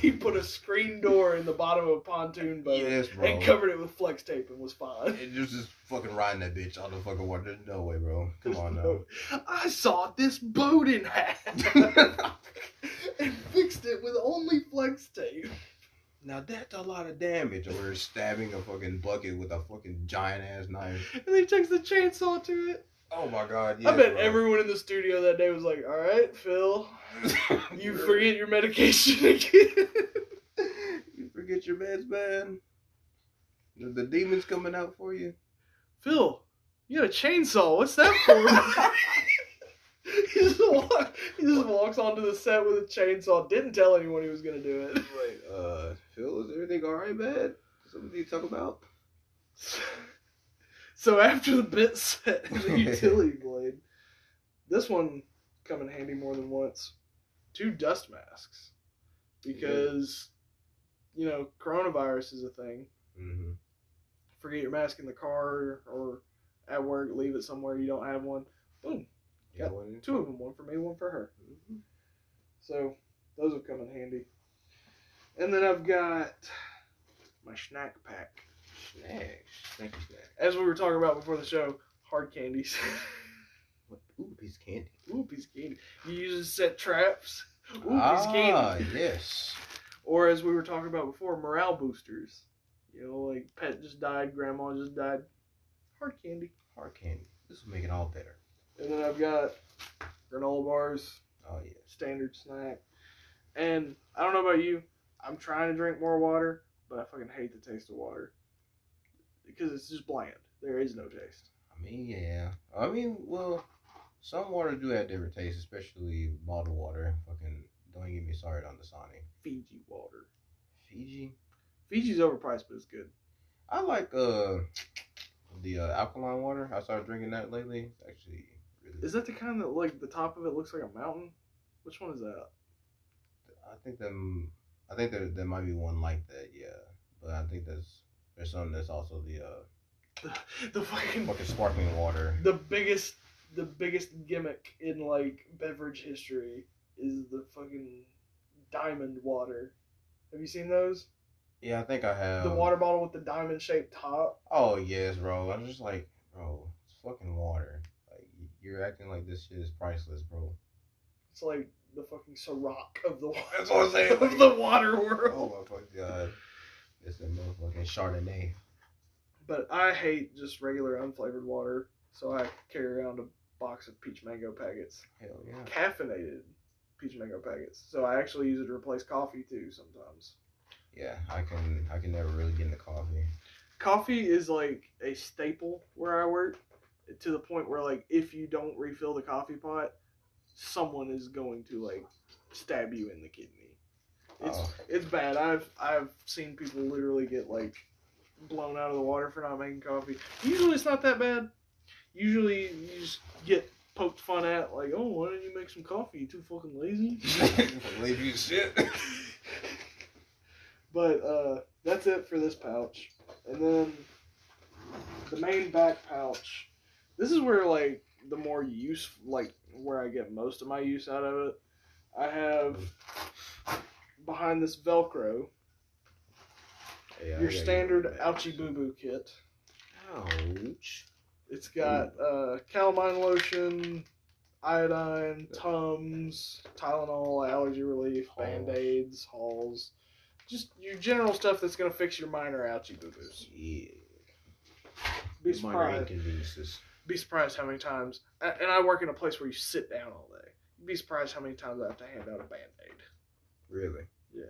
he put a screen door in the bottom of a pontoon boat Yes, and covered it with flex tape and was fine. And just just fucking riding that bitch on the fucking water. There's no way, bro. Come There's on no- I saw this boat in half and fixed it with only flex tape. now that's a lot of damage. Or stabbing a fucking bucket with a fucking giant ass knife. And then he takes the chainsaw to it. Oh my god. I bet bro. everyone in the studio that day was like, "All right, Phil, you forget your medication again." You forget your meds, man. The, the demons coming out for you. Phil, you got a chainsaw. What's that for? he, just walk, he just walks onto the set with a chainsaw. Didn't tell anyone he was gonna do it. Wait, uh, Phil, is everything all right, man? Something you talk about? So after the bit set and the utility blade, this one come in handy more than once. Two dust masks, because you know coronavirus is a thing. Mm-hmm. Forget your mask in the car or at work, leave it somewhere you don't have one. Boom, Yeah, one- two of them, one for me, one for her. Mhm. So those have come in handy. And then I've got my snack pack. Snacks. Thank you, snack. As we were talking about before the show, hard candies. What? Ooh, piece of candy. Ooh, piece of candy. You use to set traps. Ooh, piece ah, of candy. yes. Or as we were talking about before, morale boosters. You know, like pet just died, grandma just died. Hard candy. Hard candy. This will make it all better. And then I've got granola bars, Oh, yeah. standard snack. And I don't know about you, I'm trying to drink more water, but I fucking hate the taste of water. Because it's just bland. There is no taste. I mean, yeah. I mean, well, some water do have different tastes, especially bottled water. Fucking, don't get me started on the Sonic. Fiji water. Fiji. Fiji's overpriced, but it's good. I like uh the uh, alkaline water. I started drinking that lately. It's actually really. Is that the kind that, like, the top of it looks like a mountain? Which one is that? I think them. I think there there might be one like that. Yeah, but I think there's there's some that's also the uh The, fucking fucking sparkling water. the biggest the biggest gimmick in like beverage history is the fucking diamond water. Have you seen those? Yeah, I think I have the water bottle with the diamond shaped top. Oh yes, bro. I'm just like, bro, it's fucking water. Like you're acting like this shit is priceless, bro. It's like the fucking Ciroc of the water. That's what I'm saying, of the water world. Oh my fucking god. It's a motherfucking Chardonnay. But I hate just regular unflavored water, so I carry around a box of peach mango packets, Hell yeah. caffeinated peach mango packets. So I actually use it to replace coffee too sometimes. Yeah, I can I can never really get into coffee. coffee is like a staple where I work to the point where like if you don't refill the coffee pot, someone is going to like stab you in the kidney. It's Oh. it's bad. I've I've seen people literally get like blown out of the water for not making coffee. Usually it's not that bad. Usually you just get poked fun at like, oh, why didn't you make some coffee? You too fucking lazy. Leave you shit. But uh, that's it for this pouch. And then the main back pouch. This is where like the more use, like where I get most of my use out of it. I have behind this Velcro Yeah, your standard ouchie boo boo kit. Ouch. It's got uh, calamine lotion, iodine, Tums, Tylenol, allergy relief, band aids, Halls. Just your general stuff that's gonna fix your minor ouchie boo boos. Yeah. Be surprised. Be surprised how many times. And I work in a place where you sit down all day. You'd be surprised how many times I have to hand out a band aid. Really? Yeah.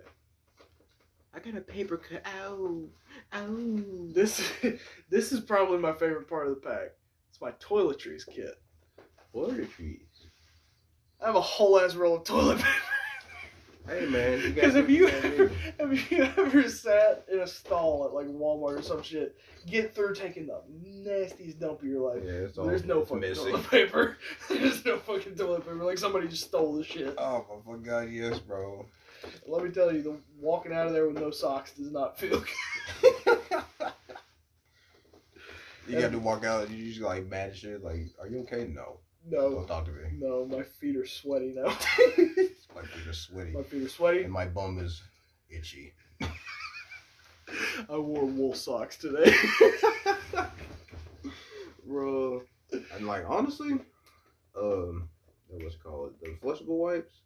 I got a paper cut. Ow. Ow. This this is probably my favorite part of the pack. It's my toiletries kit. Toiletries. I have a whole ass roll of toilet paper. Hey man, Because got if you ever, need. have you ever sat in a stall at like Walmart or some shit, get through taking the nastiest dump of your life. Yeah, it's all There's no fucking missing. toilet paper. There's no fucking toilet paper. Like somebody just stole the shit. Oh my god, yes, bro. Let me tell you, the walking out of there with no socks does not feel good. You got to walk out and you just like mad shit. Like, are you okay? No. No, Don't talk to me. no, my feet are sweaty now. My feet are sweaty. my feet are sweaty. And my bum is itchy. I wore wool socks today. Bro. And like, honestly, um, what's it called? The flushable wipes?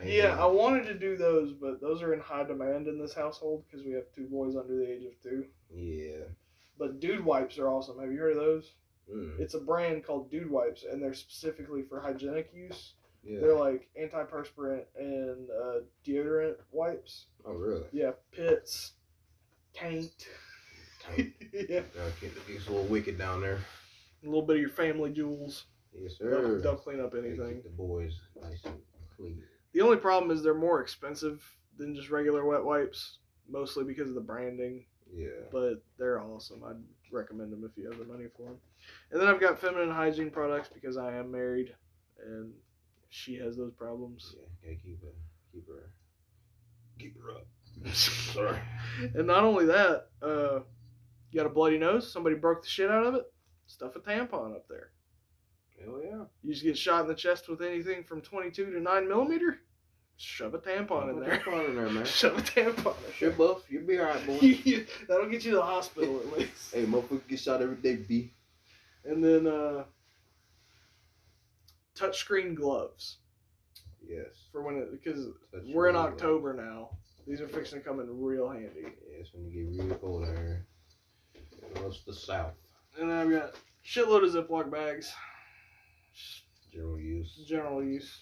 Ain't Yeah, I wanted to do those, but those are in high demand in this household because we have two boys under the age of two. Yeah. But Dude Wipes are awesome. Have you heard of those? Mm, It's a brand called Dude Wipes, and they're specifically for hygienic use. yeah. They're like antiperspirant and uh, deodorant wipes. oh, really? Yeah, pits, taint. Taint. yeah, Uh, it gets a little wicked down there. a little bit of your family jewels. Yes, sir. they'll clean up anything. keep the boys nice and clean. The only problem is they're more expensive than just regular wet wipes, mostly because of the branding. Yeah. but they're awesome. I'd recommend them if you have the money for them. And then I've got feminine hygiene products because I am married and she has those problems. Yeah, gotta keep her, keep her, keep her up. Sorry. And not only that, uh, you got a bloody nose, somebody broke the shit out of it, stuff a tampon up there. Hell yeah. You just get shot in the chest with anything from 22 to 9 millimeter, shove a tampon in there. Tampon in there, man. Shove a tampon Sure, in buff. You'll be alright, boy. That'll get you to the hospital at least. hey, motherfucker get shot every day, B. And then uh, touchscreen gloves. Yes. for when it because we're in. October now. These are fixing to come in real handy. It's when you get real cold out here. What's the South? And then I've got shitload of Ziploc bags, General use. general use.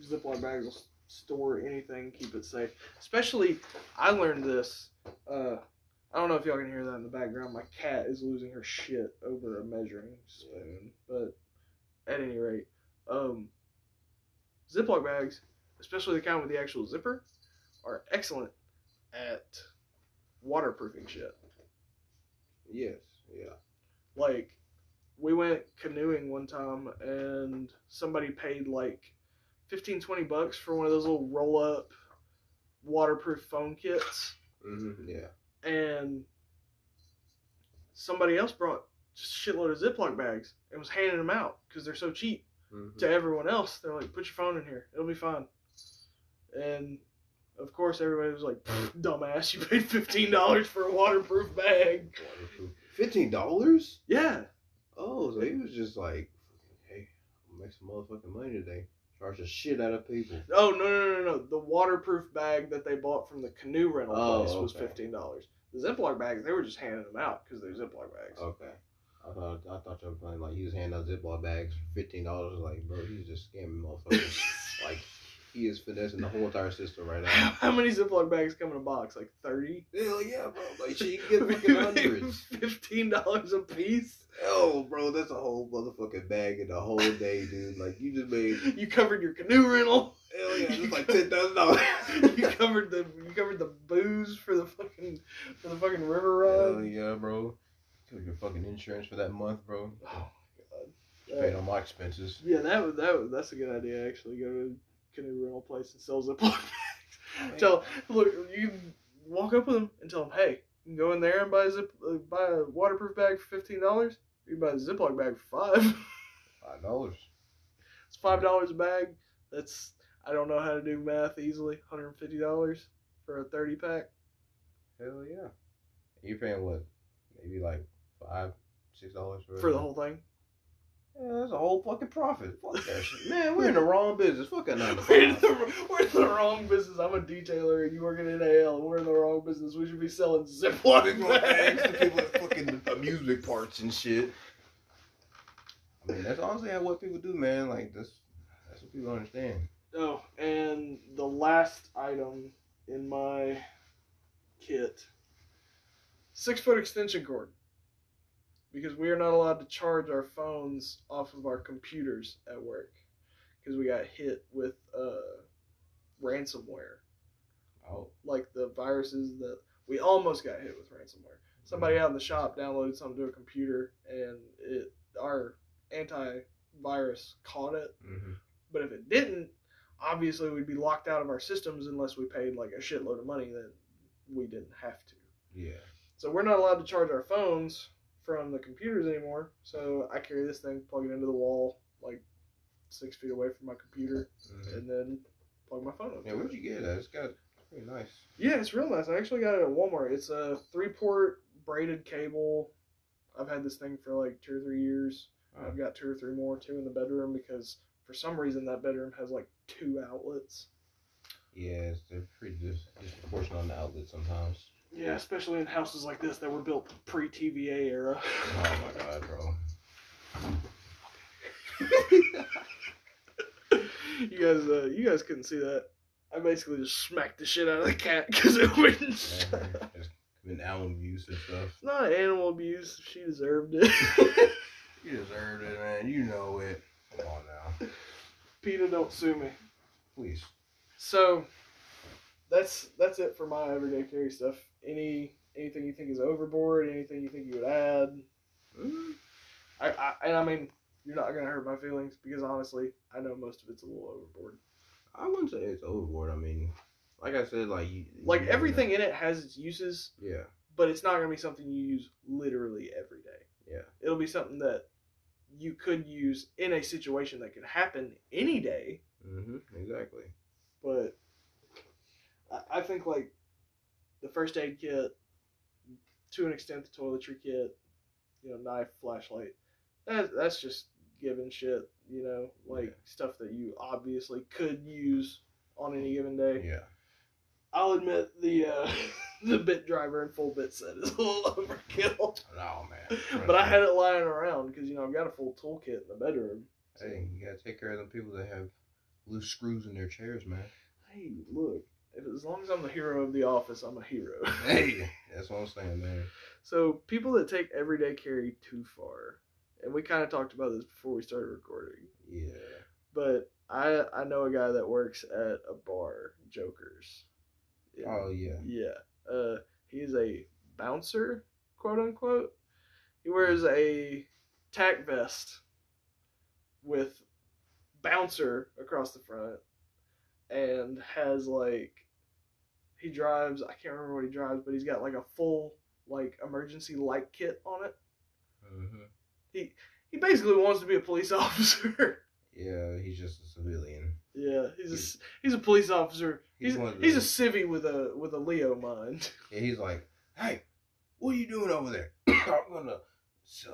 Ziploc bags will store anything, keep it safe. Especially, I learned this. Uh, I don't know if y'all can hear that in the background. My cat is losing her shit over a measuring spoon. But at any rate, um, Ziploc bags, especially the kind with the actual zipper, are excellent at waterproofing shit. Yes. Yeah. Like, we went canoeing one time and somebody paid like 15, 20 bucks for one of those little roll up waterproof phone kits. Mm-hmm. Yeah. And somebody else brought just a shitload of Ziploc bags and was handing them out because they're so cheap Mm-hmm. to everyone else. They're like, put your phone in here, it'll be fine. And of course, everybody was like, dumbass, you paid $15 for a waterproof bag. Waterproof. Fifteen dollars? Yeah. Oh, so he was just like, hey, I'm make some motherfucking money today. Charge the shit out of people. Oh no no no no! The waterproof bag that they bought from the canoe rental Oh, place was okay. fifteen dollars. The Ziploc bags they were just handing them out because they're Ziploc bags. Okay. I thought I thought you were playing like he was handing out Ziploc bags for fifteen dollars. Like, bro, he's just scamming motherfuckers. like, he is finessing the whole entire system right now. How many Ziploc bags come in a box? Like thirty. Hell yeah, bro. Like, shit, you can get fucking hundreds. Fifteen dollars a piece. Oh, bro, that's a whole motherfucking bag in the whole day, dude. Like, you just made You covered your canoe rental. hell yeah, it's like ten thousand dollars. you covered the you covered the booze for the fucking for the fucking river Hell ride. yeah, bro. Cover your fucking insurance for that month, bro. Oh my god. Paid all my expenses. yeah, that was that would, that's a good idea. Actually, go to canoe rental place and sell Ziploc bags. Tell look you walk up with them and tell them, hey, you can go in there and buy a zip, uh, buy a waterproof bag for fifteen dollars. You can buy a Ziploc bag for five. Five dollars. it's five dollars a bag. That's I don't know how to do math easily. Hundred and fifty dollars for a thirty pack. Hell yeah. You're paying what? Maybe like five, six dollars for the whole thing. Yeah, that's a whole fucking profit. Fuck that shit. Man, we're in the wrong business. Fuck that nine We're in, the, we're in the wrong business. I'm a detailer and you working in AL and we're in the wrong business. We should be selling Ziploc bags to people at fucking amusement parks and shit. I mean, that's honestly how what people do, man. Like that's that's what people understand. Oh, and the last item in my kit six foot extension cord. Because we are not allowed to charge our phones off of our computers at work. Because we got hit with uh, ransomware. Oh, Like the viruses that we almost got hit with ransomware. Somebody out in the shop downloaded something to a computer and it our antivirus caught it hmm but if it didn't, obviously we'd be locked out of our systems unless we paid like a shitload of money that we didn't have to. yeah. So we're not allowed to charge our phones from the computers anymore. So I carry this thing, plug it into the wall, like six feet away from my computer, Mhm. and then plug my phone up. Yeah, where'd you get that? It's got pretty nice. Yeah, it's real nice. I actually got it at Walmart. It's a three port braided cable. I've had this thing for like two or three years. Oh. I've got two or three more, two in the bedroom because for some reason that bedroom has like two outlets. Yeah, it's, they're pretty dis- disproportionate on the outlet sometimes. Yeah, especially in houses like this that were built pre TVA era. Oh my god, bro. you guys, uh, you guys couldn't see that. I basically just smacked the shit out of the cat because it wouldn't. Shut up. Been animal abuse and stuff. Not animal abuse. She deserved it. You deserved it, man. You know it. Come on now, PETA, don't sue me. please. So that's that's it for my everyday carry stuff. Any anything you think is overboard? Anything you think you would add? Mm, I, I and I mean you're not gonna hurt my feelings because honestly I know most of it's a little overboard. I wouldn't say it's overboard. I mean, like I said, like you, Like you everything in it has its uses, Yeah, but it's not gonna be something you use literally every day. yeah, It'll be something that you could use in a situation that could happen any day. Mm-hmm, exactly. But I, I think like the first aid kit, to an extent the toiletry kit, you know, knife, flashlight. That that's just given shit, you know, like Yeah. stuff that you obviously could use on any given day. Yeah, I'll admit the uh, the bit driver and full bit set is a little overkill, no man. but I had it lying around because you know I've got a full toolkit in the bedroom. So, Hey, you gotta take care of them people that have loose screws in their chairs, man. hey, look, as long as I'm the hero of the office, I'm a hero. Hey, that's what I'm saying, man. So people that take everyday carry too far, and we kind of talked about this before we started recording, Yeah. but I I know a guy that works at a bar, Jokers. in- Oh yeah. yeah. Uh, he's a bouncer, quote unquote. He wears a tac vest with bouncer across the front, and has like he drives. I can't remember what he drives, but he's got like a full like emergency light kit on it. hmm He basically wants to be a police officer. Yeah, he's just a civilian. yeah, he's a s- he's a police officer. He's He's he's a civvy with a with a Leo mind. Yeah, he's like, hey, what are you doing over there? I'm gonna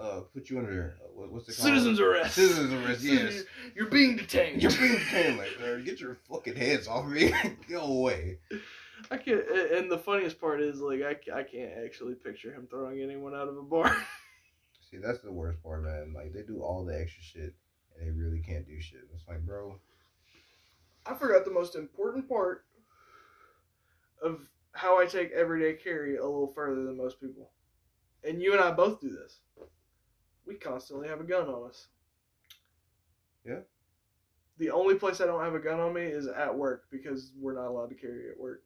uh, put you under uh, what, what's it called? Citizens arrest. Citizens arrest. Yes. You're being detained. You're being detained, like, man. Get your fucking hands off me. Go away. I can't. And the funniest part is like I, I can't actually picture him throwing anyone out of a bar. See, that's the worst part, man. Like they do all the extra shit and they really can't do shit. It's like, bro, I forgot the most important part of how I take everyday carry a little further than most people. And you and I both do this. We constantly have a gun on us. Yeah. The only place I don't have a gun on me is at work because we're not allowed to carry at work.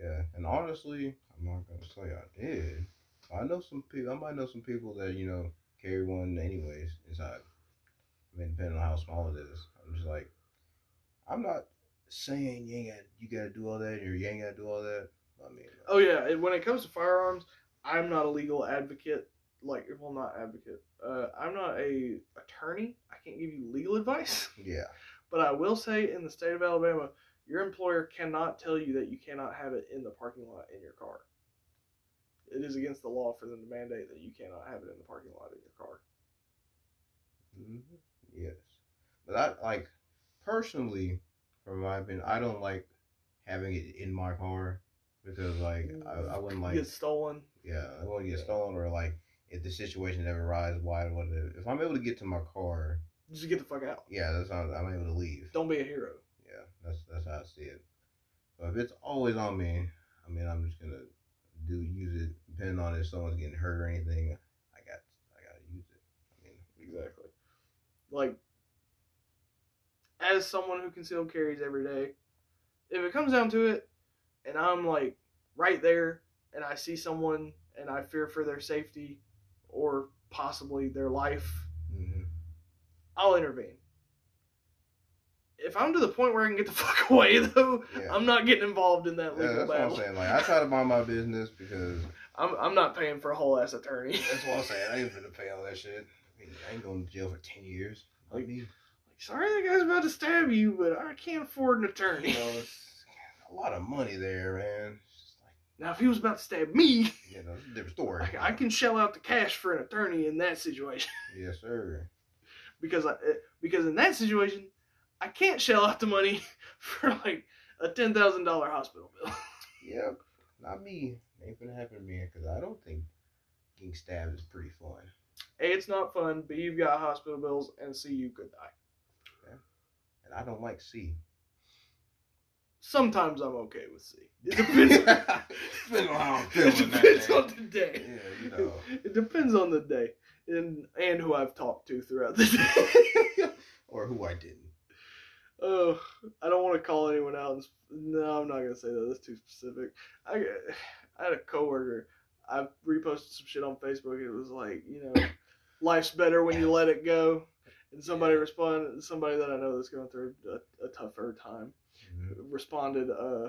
yeah. And honestly, I'm not gonna say I did. I know some people. I might know some people that you know carry one anyways inside. I mean, depending on how small it is. I'm just like, I'm not saying you ain't got you gotta do all that or you ain't gotta do all that. I mean, Oh yeah, when it comes to firearms, I'm not a legal advocate. Like, well, not advocate. Uh, I'm not a attorney. I can't give you legal advice. yeah, But I will say, in the state of Alabama, your employer cannot tell you that you cannot have it in the parking lot in your car. It is against the law for them to mandate that you cannot have it in the parking lot in your car. hmm yes. But I like personally, from my opinion, I don't like having it in my car because like I, I mm. wouldn't like Get stolen. yeah I wouldn't get Yeah. stolen or like if the situation ever arises, why would it? If I'm able to get to my car, Just get the fuck out. yeah, that's how I'm able to leave. Don't be a hero. Yeah, that's that's how I see it. So if it's always on me, I mean, I'm just gonna do use it. Depending on if someone's getting hurt or anything, I got I gotta use it. I mean, Exactly. Like, as someone who concealed carries every day, if it comes down to it, and I'm like right there, and I see someone and I fear for their safety or possibly their life, mhm. I'll intervene. If I'm to the point where I can get the fuck away, though, yeah. I'm not getting involved in that yeah, legal that's what I'm battle. saying. Like I try to mind my business because I'm, I'm not paying for a whole ass attorney. that's what I'm saying. I ain't gonna pay all that shit. I, mean, I ain't going to jail for ten years. Like me, Sorry, that guy's about to stab you, but I can't afford an attorney. you know, a lot of money there, man. Like Now, if he was about to stab me, you know, a different story. I, I can shell out the cash for an attorney in that situation Yes, sir. because I eh, because in that situation I can't shell out the money for like a ten thousand dollar hospital bill. Yep, not me. Ain't gonna happen to me because I don't think getting stabbed is pretty fun. A, it's not fun. B, you've got hospital bills, and C, you could die. And I don't like C. Sometimes I'm okay with C. It depends. Depends on how I'm it feeling depends on the day. Yeah, you know. It depends on the day and and who I've talked to throughout the day. or who I didn't. Oh, I don't want to call anyone out. and No, I'm not gonna say that. That's too specific. I, I had a coworker. I reposted some shit on Facebook. It was like, you know, life's better when you let it go. And somebody responded. Somebody that I know that's going through a, a tougher time responded. Uh,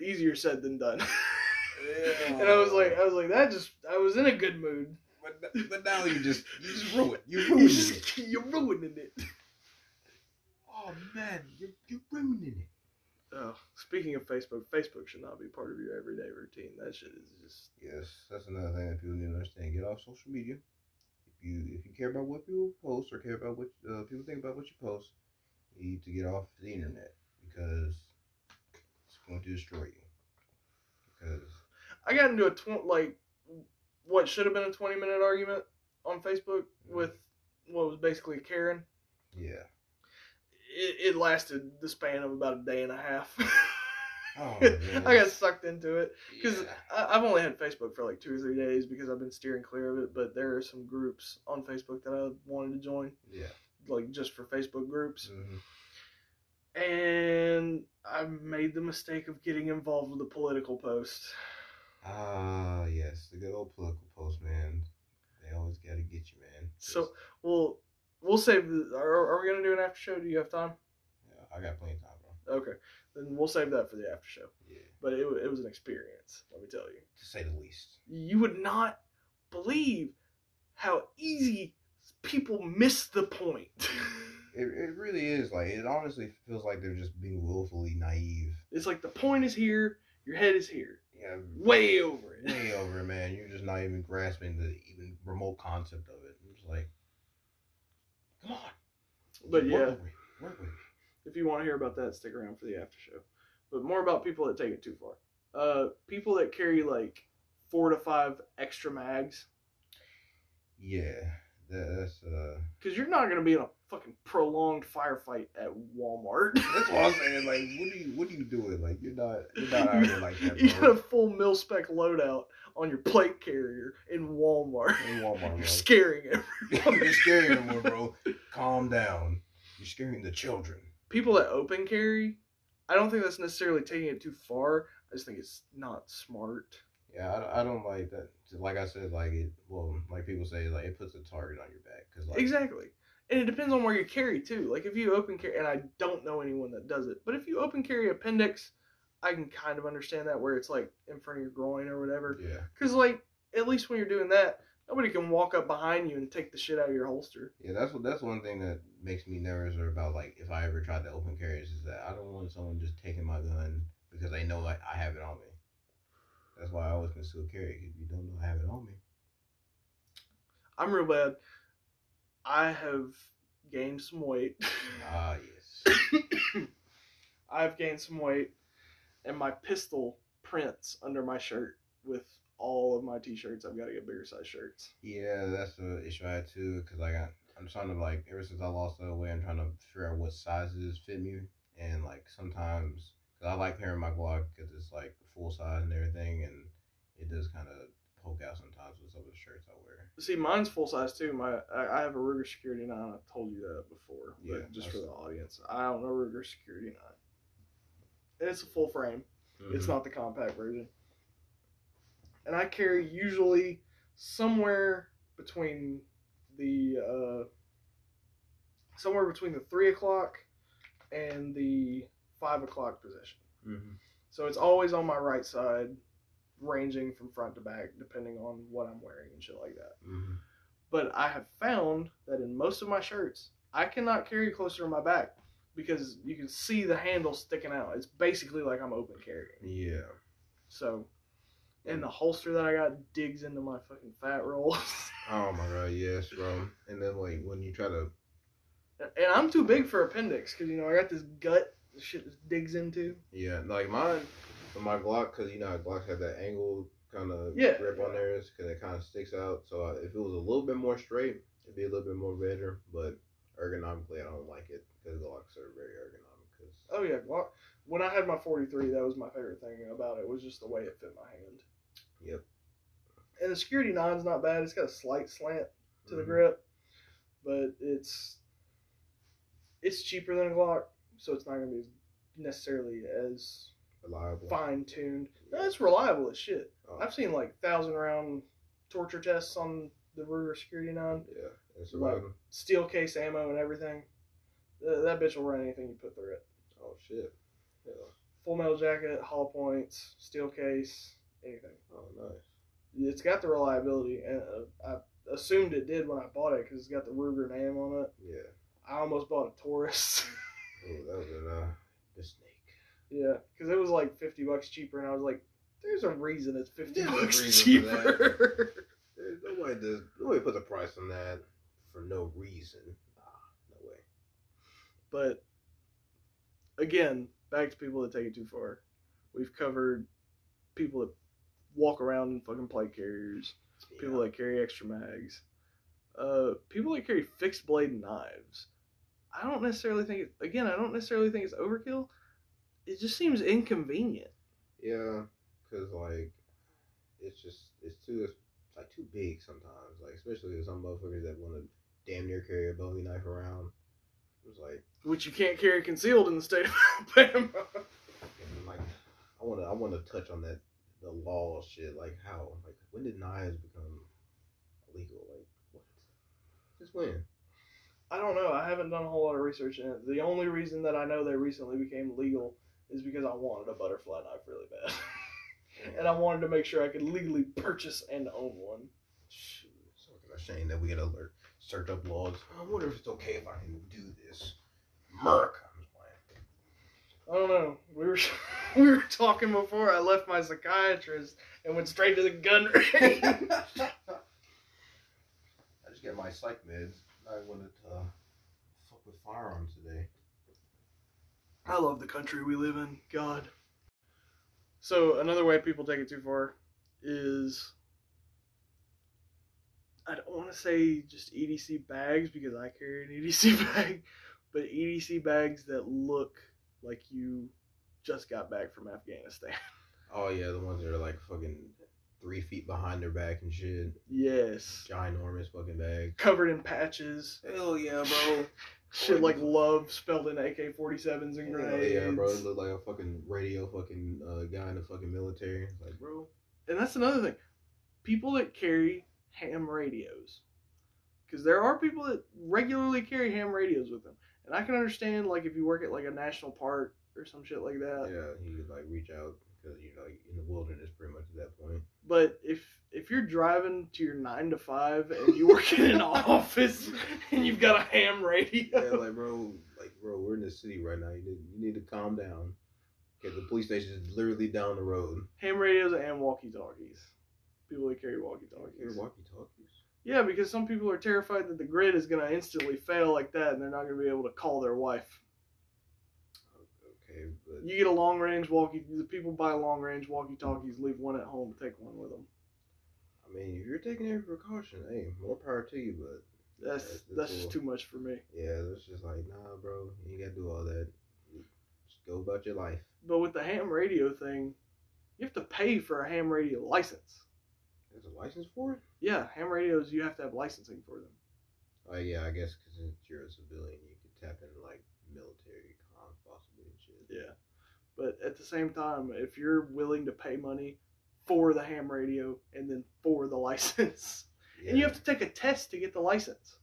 easier said than done. and I was like, I was like, that just. I was in a good mood. but, but now you just you just ruined you You ruined it. you're ruining it. Oh man, you're you're ruining it. Oh, speaking of Facebook, Facebook should not be part of your everyday routine. That shit is just Yes, that's another thing that people need to understand. Get off social media. If you if you care about what people post or care about what uh, people think about what you post, you need to get off the internet because it's going to destroy you. Because I got into a tw- like what should have been a twenty minute argument on Facebook with what was basically Karen. yeah, It, it lasted the span of about a day and a half. Oh, I got sucked into it because yeah. I've only had Facebook for like two or three days because I've been steering clear of it. But there are some groups on Facebook that I wanted to join, yeah. like just for Facebook groups. Mhm. And I made the mistake of getting involved with a political post. Ah, yes, the good old political post, man. They always got to get you, man. So, well, we'll save. The, are, are we gonna do an after show? Do you have time? yeah, I got plenty of time, bro. Okay, then we'll save that for the after show. Yeah, But it, it was an experience. Let me tell you. to say the least. You would not believe how easy people miss the point. It, it really is like it honestly feels like they're just being willfully naive. it's like the point is here, your head is here, Yeah, way over it. way over it, man. You're just not even grasping the even remote concept of it. It's like, come on. But Work yeah, with. Work with it. if you want to hear about that, stick around for the after show. But more about people that take it too far. Uh, people that carry like four to five extra mags, Yeah, that, that's uh. because you're not gonna be in a fucking prolonged firefight at Walmart. That's what I'm saying. Like, what do you what do you do it? Like, you're not you're not out here like that, you got a full mil spec loadout on your plate carrier in Walmart. In Walmart, You're bro. scaring everyone. You're scaring them, bro. Calm down. You're scaring the children. People that open carry, I don't think that's necessarily taking it too far. I just think it's not smart. Yeah, I, I don't like that. Like I said, like it. Well, like people say, like it puts a target on your back because like Exactly. And it depends on where you carry too. Like if you open carry, and I don't know anyone that does it, but if you open carry appendix, I can kind of understand that where it's like in front of your groin or whatever. Yeah. Because like at least when you're doing that, nobody can walk up behind you and take the shit out of your holster. Yeah, that's what that's one thing that makes me nervous or about like if I ever tried to open carry is that I don't want someone just taking my gun because they know like I have it on me. That's why I always conceal carry because you don't know I have it on me. I'm real bad. I have gained some weight. Ah yes. I've gained some weight, and my pistol prints under my shirt with all of my t-shirts. I've got to get bigger size shirts. Yeah, that's the issue I had too. Cause I got, I'm trying to like, ever since I lost the weight, I'm trying to figure out what sizes fit me. And like sometimes, I like carrying my Glock because it's like full size and everything, and it does kind of poke out sometimes with some of the shirts I wear. See, mine's full size too. My I, I have a Ruger Security Nine. I've told you that before, but Yeah, just for the audience, I own a Ruger Security Nine, and it's a full frame. It's Mhm. not the compact version. And I carry usually somewhere between the uh, somewhere between the three o'clock and the five o'clock position. Mhm. So it's always on my right side, ranging from front to back, depending on what I'm wearing and shit like that. Mhm. But I have found that in most of my shirts, I cannot carry closer to my back because you can see the handle sticking out. It's basically like I'm open carrying. Yeah. So, and the holster that I got digs into my fucking fat rolls. Oh my god, yes, bro. And then like when you try to, and I'm too big for appendix because, you know, I got this gut shit digs into. yeah, like mine, my Glock, cause you know Glocks have that angled kind of Yeah. grip on theirs, cause it kind of sticks out. So uh, if it was a little bit more straight, it'd be a little bit more better. But ergonomically, I don't like it because Glocks are very ergonomic. Cause Oh, yeah. Glock. When I had my 43, that was my favorite thing about it, was just the way it fit my hand. Yep. And the Security 9's not bad. It's got a slight slant to the Mhm. grip, but it's it's cheaper than a Glock, so it's not going to be necessarily as reliable. fine tuned. No, it's reliable as shit. Oh, I've seen like thousand round torture tests on the Ruger Security 9, yeah, it's surviving. steel case ammo and everything. Uh, that bitch will run anything you put through it. Oh shit. Yeah. Full metal jacket, hollow points, steel case, anything. Oh nice. It's got the reliability, and uh, I assumed it did when I bought it because it's got the Ruger name on it. Yeah. I almost bought a Taurus. Oh, that was in uh, the snake. yeah, because it was like fifty bucks cheaper, and I was like, "There's a reason it's fifty There's bucks cheaper." There's nobody does nobody puts a price on that for no reason. Nah, no way. but again, back to people that take it too far. We've covered people that walk around in fucking plate carriers, people that carry extra mags, uh, people that carry fixed blade knives. I don't necessarily think it. Again, I don't necessarily think it's overkill. It just seems inconvenient. Yeah, cause like it's just it's too it's like too big sometimes. Like especially with some motherfuckers that want to damn near carry a Bowie knife around. It's like which you can't carry concealed in the state of Alabama. like I want to I want to touch on that the law shit. Like how like when did knives become illegal? Like what? Since when? I don't know. I haven't done a whole lot of research in it. The only reason that I know they recently became legal is because I wanted a butterfly knife really bad, and I wanted to make sure I could legally purchase and own one. Shoot, it's a shame that we gotta alert, search up laws. I wonder if it's okay if I can do this. Merc. I don't know. We were we were talking before I left my psychiatrist and went straight to the gun range. I just get my psych meds. I wanted to uh, fuck with firearms today. I love the country we live in. God. So another way people take it too far is I don't want to say just EDC bags because I carry an EDC bag, but EDC bags that look like you just got back from Afghanistan. Oh yeah, the ones that are like fucking three feet behind their back and shit. yes. Ginormous fucking bag. Covered in patches. Hell yeah, bro. Shit like love spelled in AK 47s and Hell grenades. yeah, bro. It looked like a fucking radio fucking uh, guy in the fucking military. It's like, bro. And that's another thing. People that carry ham radios. Because there are people that regularly carry ham radios with them. And I can understand, like, if you work at, like, a national park or some shit like that. Yeah, he could like reach out because you know in the wilderness pretty much at that point. But if if you're driving to your nine to five and you work in an office and you've got a ham radio, Yeah, like bro, like bro, we're in the city right now. You need you need to calm down. Okay, the police station is literally down the road. ham radios and walkie talkies. People that carry walkie talkies. walkie talkies. Yeah, because some people are terrified that the grid is gonna instantly fail like that, and they're not gonna be able to call their wife. But You get a long range walkie. The people buy long range walkie talkies, leave one at home, take one with them. I mean, if you're taking every precaution, hey, more power to you. But That's That's- that's too much for me. yeah, it's just like nah, bro. You gotta do all that. Just go about your life. But with the ham radio thing, you have to pay for a ham radio license. There's a license for it. Yeah, ham radios you have to have licensing for them. Oh yeah, I guess because you're a civilian, you could tap in like military comms possibly and shit. Yeah. But at the same time, if you're willing to pay money for the ham radio and then for the license, and you have to take a test to get the license.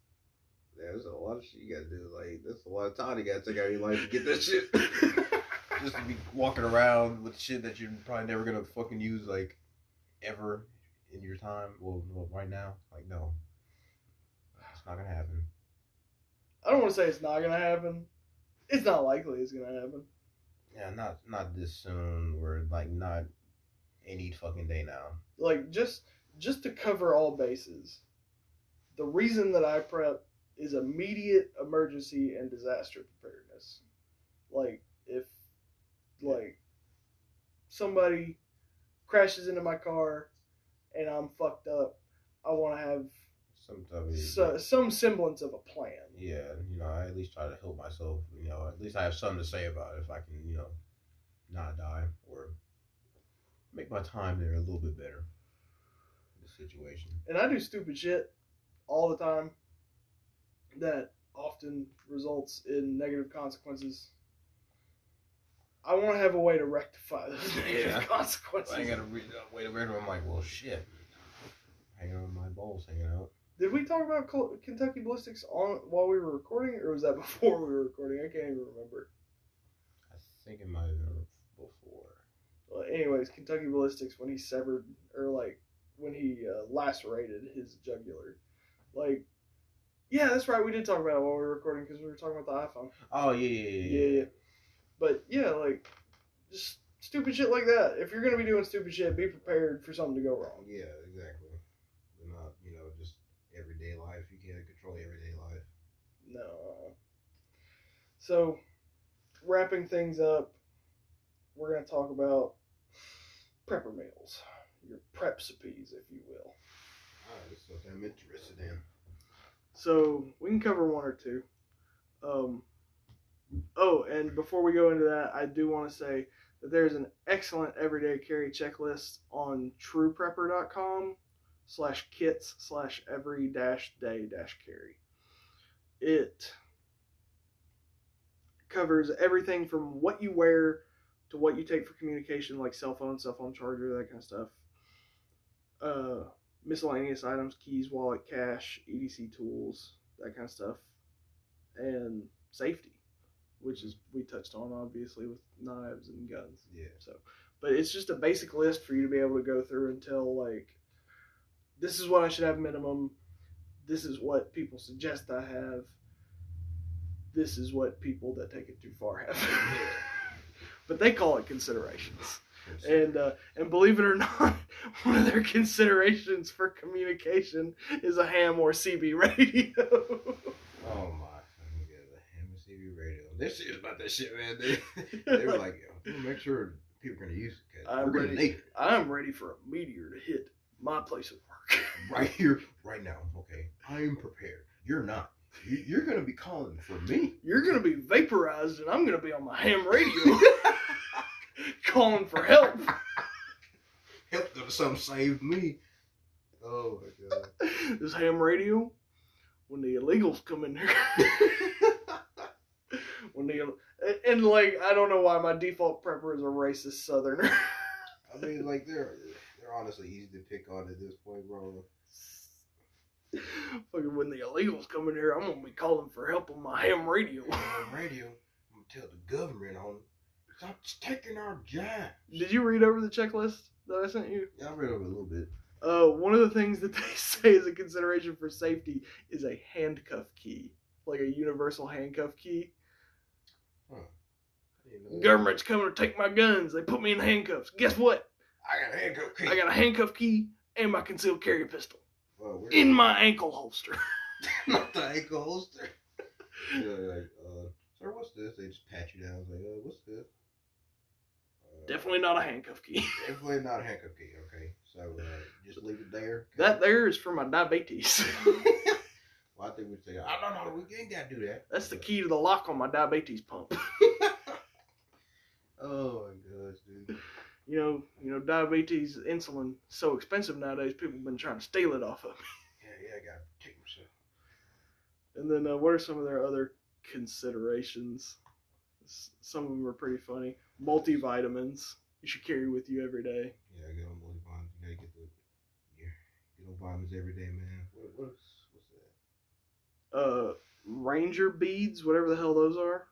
Yeah, there's a lot of shit you gotta do. Like, there's a lot of time you gotta take out of your life to get that shit. Just to be walking around with shit that you're probably never gonna fucking use, like, ever in your time. Well, well right now, like, no, it's not gonna happen. I don't want to say it's not gonna happen. It's not likely it's gonna happen. Yeah, not not this soon. Or like not any fucking day now. Like just just to cover all bases. The reason that I prep is immediate emergency and disaster preparedness. Like if like somebody crashes into my car and I'm fucked up, I want to have Some so, some semblance of a plan. yeah, you know, I at least try to help myself. You know, at least I have something to say about it if I can, you know, not die or make my time there a little bit better. The situation. And I do stupid shit all the time that often results in negative consequences. I want to have a way to rectify those negative Yeah. consequences. I ain't got a, read uh, wait a minute. I'm like, well, shit. Hanging on my balls, hanging out. Did we talk about Kentucky Ballistics on while we were recording, or was that before we were recording? I can't even remember. I think it might have been before. Well, anyways, Kentucky Ballistics when he severed or like when he uh, lacerated his jugular, like, yeah, that's right. We did talk about it while we were recording because we were talking about the iPhone. Oh yeah, yeah, yeah. Yeah, yeah. But yeah, like just stupid shit like that. If you're gonna be doing stupid shit, be prepared for something to go wrong. Yeah, exactly. But not, you know, just everyday life. You can't control everyday life. No. So, wrapping things up, we're gonna talk about prepper meals, your prepsipes, if you will. Alright, so I'm interested in. So we can cover one or two. Um, oh, and before we go into that, I do want to say that there's an excellent everyday carry checklist on trueprepper.com slash kits slash every dash day dash carry. It covers everything from what you wear to what you take for communication, like cell phone, cell phone charger, that kind of stuff. Uh, miscellaneous items, keys, wallet, cash, EDC tools, that kind of stuff, and safety, which is we touched on obviously with knives and guns. Yeah. So, but it's just a basic list for you to be able to go through and tell like, this is what I should have minimum. This is what people suggest I have. This is what people that take it too far have. but they call it considerations. And uh, and believe it or not, one of their considerations for communication is a ham or CB radio. Oh my fucking god, the ham and CB radio. They're serious about that shit, man. They, they were like, make sure people are gonna use it. I'm we're gonna ready. it I'm ready for a meteor to hit my place of work. right here, right now. Okay, I'm prepared. You're not. You- You're gonna be calling for me. You're gonna be vaporized, and I'm gonna be on my ham radio, calling for help. Help them, some save me. Oh my god. This ham radio, when the illegals come in here, when the and, and like I don't know why my default prepper is a racist Southerner. I mean, like they're they're honestly easy to pick on at this point, bro. Fucking when the illegals come in here, I'm gonna be calling for help on my ham radio. On radio, I'm gonna tell the government on Stop taking our jab. Did you read over the checklist that I sent you? Yeah, I read over a little bit. Uh, one of the things that they say is a consideration for safety is a handcuff key, like a universal handcuff key. I didn't know. Government's coming to take my guns. They put me in handcuffs. Guess what? I got a handcuff key. I got a handcuff key and my concealed carry pistol Where- in my ankle holster. not the ankle holster. yeah, like, uh, sir, what's this? They just pat you down. I was like, uh, what's this? Uh, Definitely not a handcuff key. Definitely not a handcuff key. Okay, so uh, just leave it there. That there is for my diabetes. well, I think we'd say, oh, no, no, we ain't got to do that. That's the key to the lock on my diabetes pump. oh my gosh, dude. You know, you know, diabetes insulin so expensive nowadays. People have been trying to steal it off of me. Yeah, yeah, I gotta protect myself. And then, uh, what are some of their other considerations? S- Some of them are pretty funny. Multivitamins you should carry with you every day. Yeah, get on multivitamins. You gotta get the yeah, get on vitamins every day, man. What what's what's that? Uh, Ranger beads, whatever the hell those are.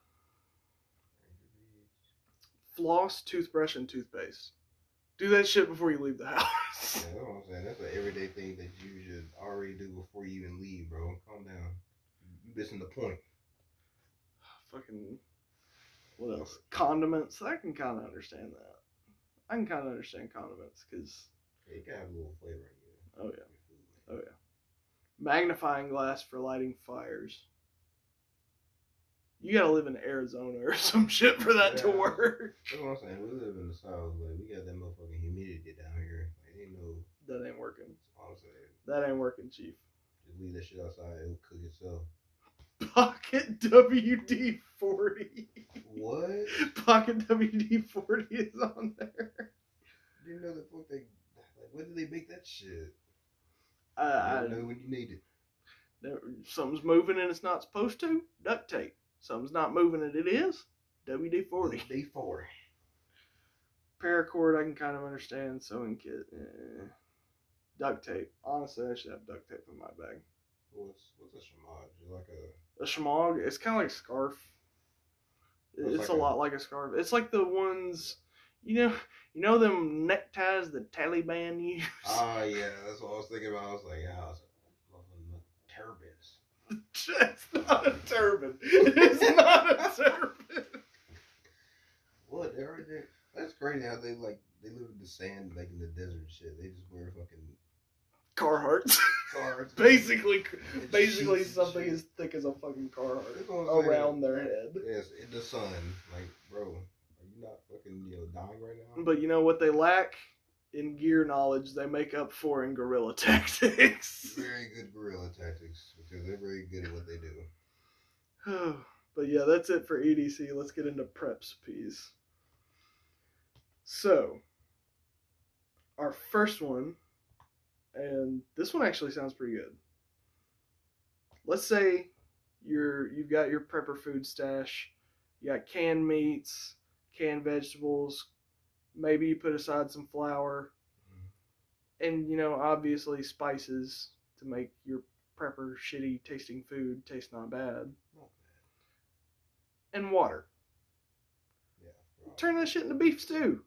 Floss, toothbrush, and toothpaste. Do that shit before you leave the house. Yeah, that's what I'm saying. That's an everyday thing that you should already do before you even leave, bro. Calm down. You missing the point. Fucking. What else? Condiments. I can kind of understand that. I can kind of understand condiments because Yeah, you gotta have a little flavor in you. Oh, yeah. Oh, yeah. magnifying glass for lighting fires. You gotta live in Arizona or some shit for that to Yeah. work. That's what I'm saying. We live in the south, but we got that motherfucking humidity down here. Like, ain't no. That ain't working. That's I'm saying. That ain't working, Chief. Just leave that shit outside. It'll cook itself. Pocket WD 40. What? Pocket WD 40 is on there. Didn't know the fuck they. Like, when did they make that shit? Uh, I I, don't know when you need it. there- something's moving and it's not supposed to. Duct tape. Something's not moving and it is. WD 40. Day four. Paracord, I can kind of understand. Sewing kit. Eh. Duct tape. Honestly, I should have duct tape in my bag. What's what's a shamaj? Is like a A shemagh, it's kind of like a scarf. It's It's, like a a- lot like a scarf. It's like the ones, you know, you know them neckties the Taliban use. Ah, yeah, that's what I was thinking about. I was like, yeah, a turbans. it's not a turban. It's not a turban. What? There. That's crazy how they like they live in the sand, like in the desert shit. They just wear fucking Carhartts. cards. basically, And basically sheets something shit. as thick as a fucking Carhartt That's what I'm around their head. Yes, in the sun. Like, bro, are you not fucking you know dying right now? But you know what they lack in gear knowledge, they make up for in guerrilla tactics. very good guerrilla tactics because they're very good at what they do. but yeah, that's it for EDC. Let's get into preps, please. So, our first one, and this one actually sounds pretty good. Let's say you're you've got your prepper food stash. You got canned meats, canned vegetables. Maybe you put aside some flour, and you know obviously spices to make your prepper shitty tasting food taste not bad, Not and water. Yeah. Turn that shit into beef stew.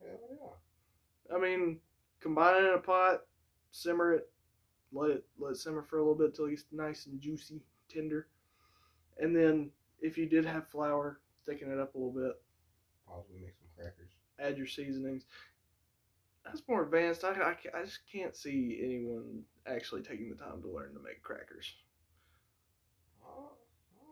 Hell yeah. I mean, combine it in a pot, simmer it, let it let it simmer for a little bit till it's nice and juicy, tender, and then if you did have flour, thicken it up a little bit. Make some crackers. Add your seasonings. That's more advanced. I, I, I just can't see anyone actually taking the time to learn to make crackers. Oh,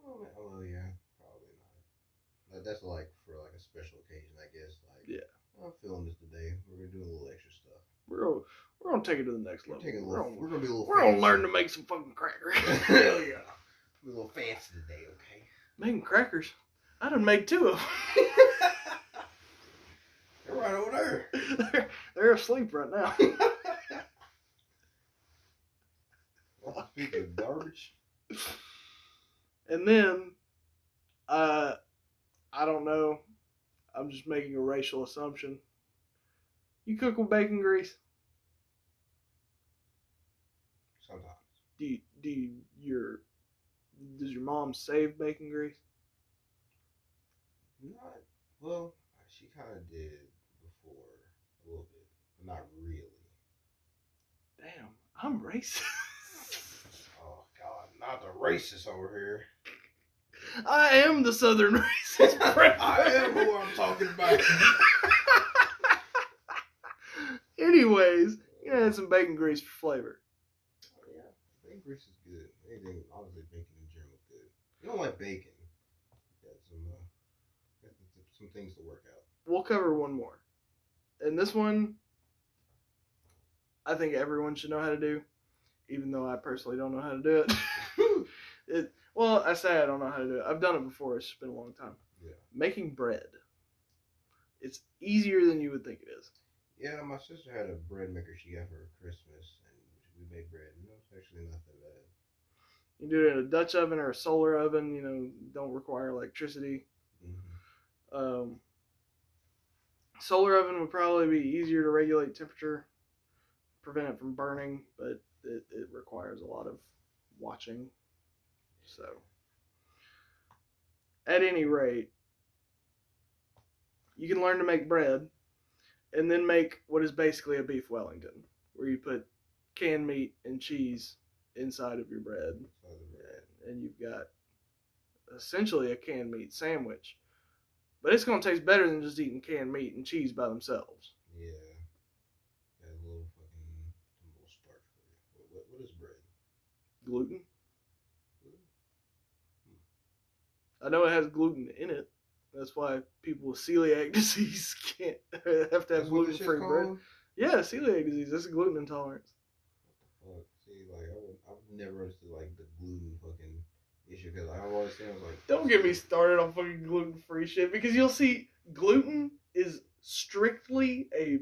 oh, oh yeah, probably not. That- That's like for like a special occasion, I guess. Like, Yeah. I'm feeling this today. We're gonna do a little extra stuff. We're gonna, we're gonna take it to the next level. We're little. gonna, We're gonna be a little. we're gonna learn to make some fucking crackers. Hell yeah. Be a little fancy today, okay? Making crackers. I done made two of them. They're right over there. they're, they're asleep right now. Well, Speaking of garbage, And then, uh, I don't know. I'm just making a racial assumption. You cook with bacon grease? sometimes. Do you, do you, your does your mom save bacon grease? Not Well, she kind of did before a little bit, but not really. Damn, I'm racist. Oh God, not the racist over here. I am the southern racist. I am who I'm talking about. Anyways, you know, add some bacon grease for flavor. Oh, yeah, bacon grease is good. Anything, honestly, bacon in general is good. You don't like bacon? Got some, uh, got some- things to work out. We'll cover one more. And this one, I think everyone should know how to do, even though I personally don't know how to do it. it well, I say I don't know how to do it. I've done it before. It's been a long time. Yeah. Making bread. It's easier than you would think it is. Yeah, my sister had a bread maker she got for Christmas, and we made bread, and it was actually not that bad. You can do it in a Dutch oven or a solar oven. You know, don't require electricity. Um, solar oven would probably be easier to regulate temperature, prevent it from burning, but it, it requires a lot of watching. So, at any rate, you can learn to make bread and then make what is basically a beef Wellington, where you put canned meat and cheese inside of your bread bread. and you've got essentially a canned meat sandwich. But it's going to taste better than just eating canned meat and cheese by themselves. Yeah. Got a little fucking little starch. What, what, what is bread? Gluten. Hmm. I know it has gluten in it. That's why people with celiac disease can't have to have gluten free bread. called? Yeah, celiac disease. That's a gluten intolerance. Fuck. See, like I would, I've never understood like the gluten fucking issue because I always say I was like, Don't get me started on fucking gluten free shit because you'll see gluten is strictly a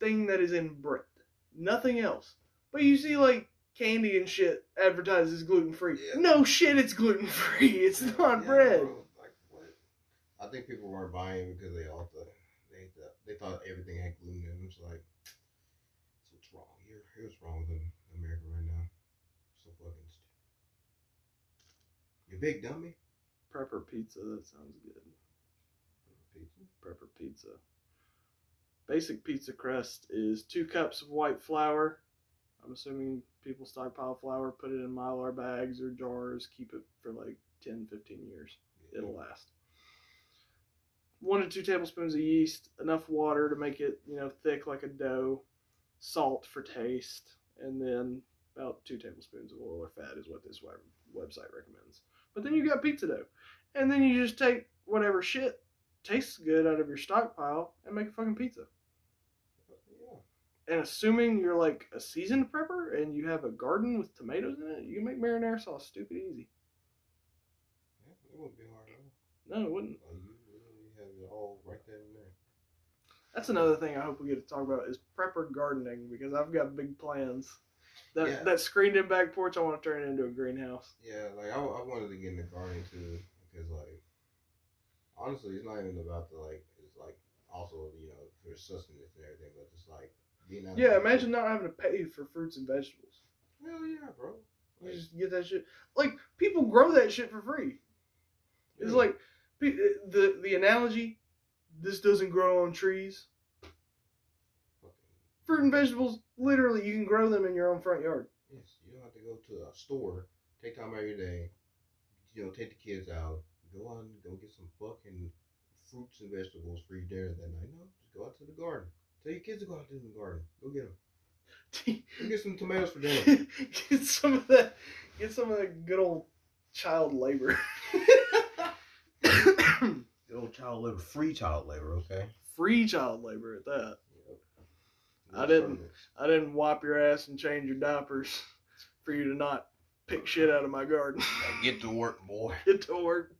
thing that is in bread, nothing else. But you see like candy and shit advertised as gluten free. Yeah. No shit, it's gluten free. It's not Yeah, bread. bro, like what? I think people weren't buying because they all thought they thought, they thought everything had gluten in it. It's like, so what's wrong here? Here's what's wrong with America right now. So fucking stupid. You big dummy. Prepper pizza. That sounds good. Pizza. Prepper pizza. Basic pizza crust is two cups of white flour. I'm assuming people stockpile flour, put it in mylar bags or jars, keep it for like 10, 15 years. Yeah. It'll last. One to two tablespoons of yeast, enough water to make it, you know, thick like a dough, salt for taste, and then about two tablespoons of oil or fat is what this website recommends. But then you got pizza dough. And then you just take whatever shit tastes good out of your stockpile and make a fucking pizza. Yeah. And assuming you're like a seasoned prepper and you have a garden with tomatoes in it, you can make marinara sauce stupid easy. Yeah. It wouldn't be hard at all. No, it wouldn't. Like, you literally have it all right there and there. That's another thing I hope we get to talk about is prepper gardening because I've got big plans. That Yeah. that screened in back porch I want to turn it into a greenhouse. Yeah, like I, I wanted to get in the garden too because like honestly, it's not even about the like it's like also you know for sustenance and everything, but just like being out. Yeah, imagine not having to pay for fruits and vegetables. Hell yeah, bro. You just get that shit. Like people grow that shit for free. It's like eh, the the analogy. This doesn't grow on trees. Fruit and vegetables, literally, you can grow them in your own front yard. yes. You don't have to go to a store, take time out of your day, you know, take the kids out, go and go get some fucking fruits and vegetables for your dinner that night. No, just go out to the garden. Tell your kids to go out to the garden. Go get them. Go get some tomatoes for dinner. get some of that. Get some of that good old child labor. Good old child labor, free child labor, okay? Free child labor at that. I didn't- I didn't wipe your ass and change your diapers for you to not pick shit out of my garden. Get to work, boy. Get to work.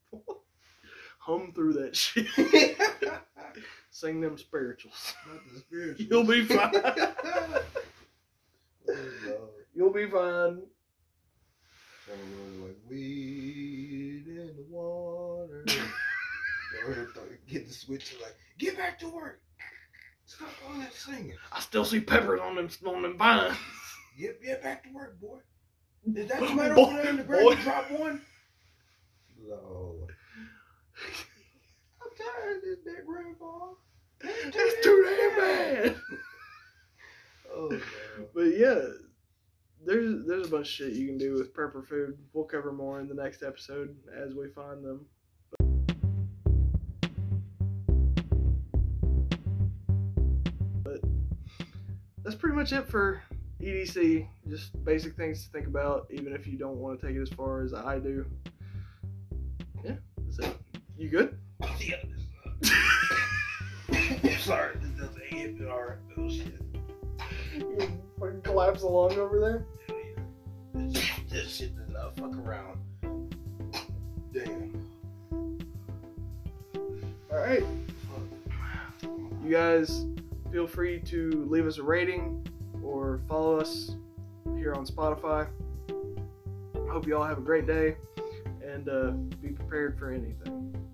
Hum through that shit. Sing them spirituals. Not the spiritual. Oh, You'll be fine. oh, You'll be fine. Like weed in the water. Get the switch like get back to work. Stop all that singing. I still see peppers on them on them vines. Yep, get back to work, boy. Is that tomato Boy, over there in the ground? drop one. Lord. I'm tired of this, big grandpa. It's too damn bad. Oh no. But yeah, there's there's a bunch of shit you can do with prepper food. We'll cover more in the next episode as we find them. That's pretty much it for EDC. Just basic things to think about, even if you don't want to take it as far as I do. Yeah, that's it. You good? Yeah, Sorry, this doesn't hit me hard. Oh shit. You fucking collapse along over there. Yeah. This, this shit does not fuck around. Damn. All right. You guys feel free to leave us a rating or follow us here on Spotify. Hope you all have a great day and uh, be prepared for anything.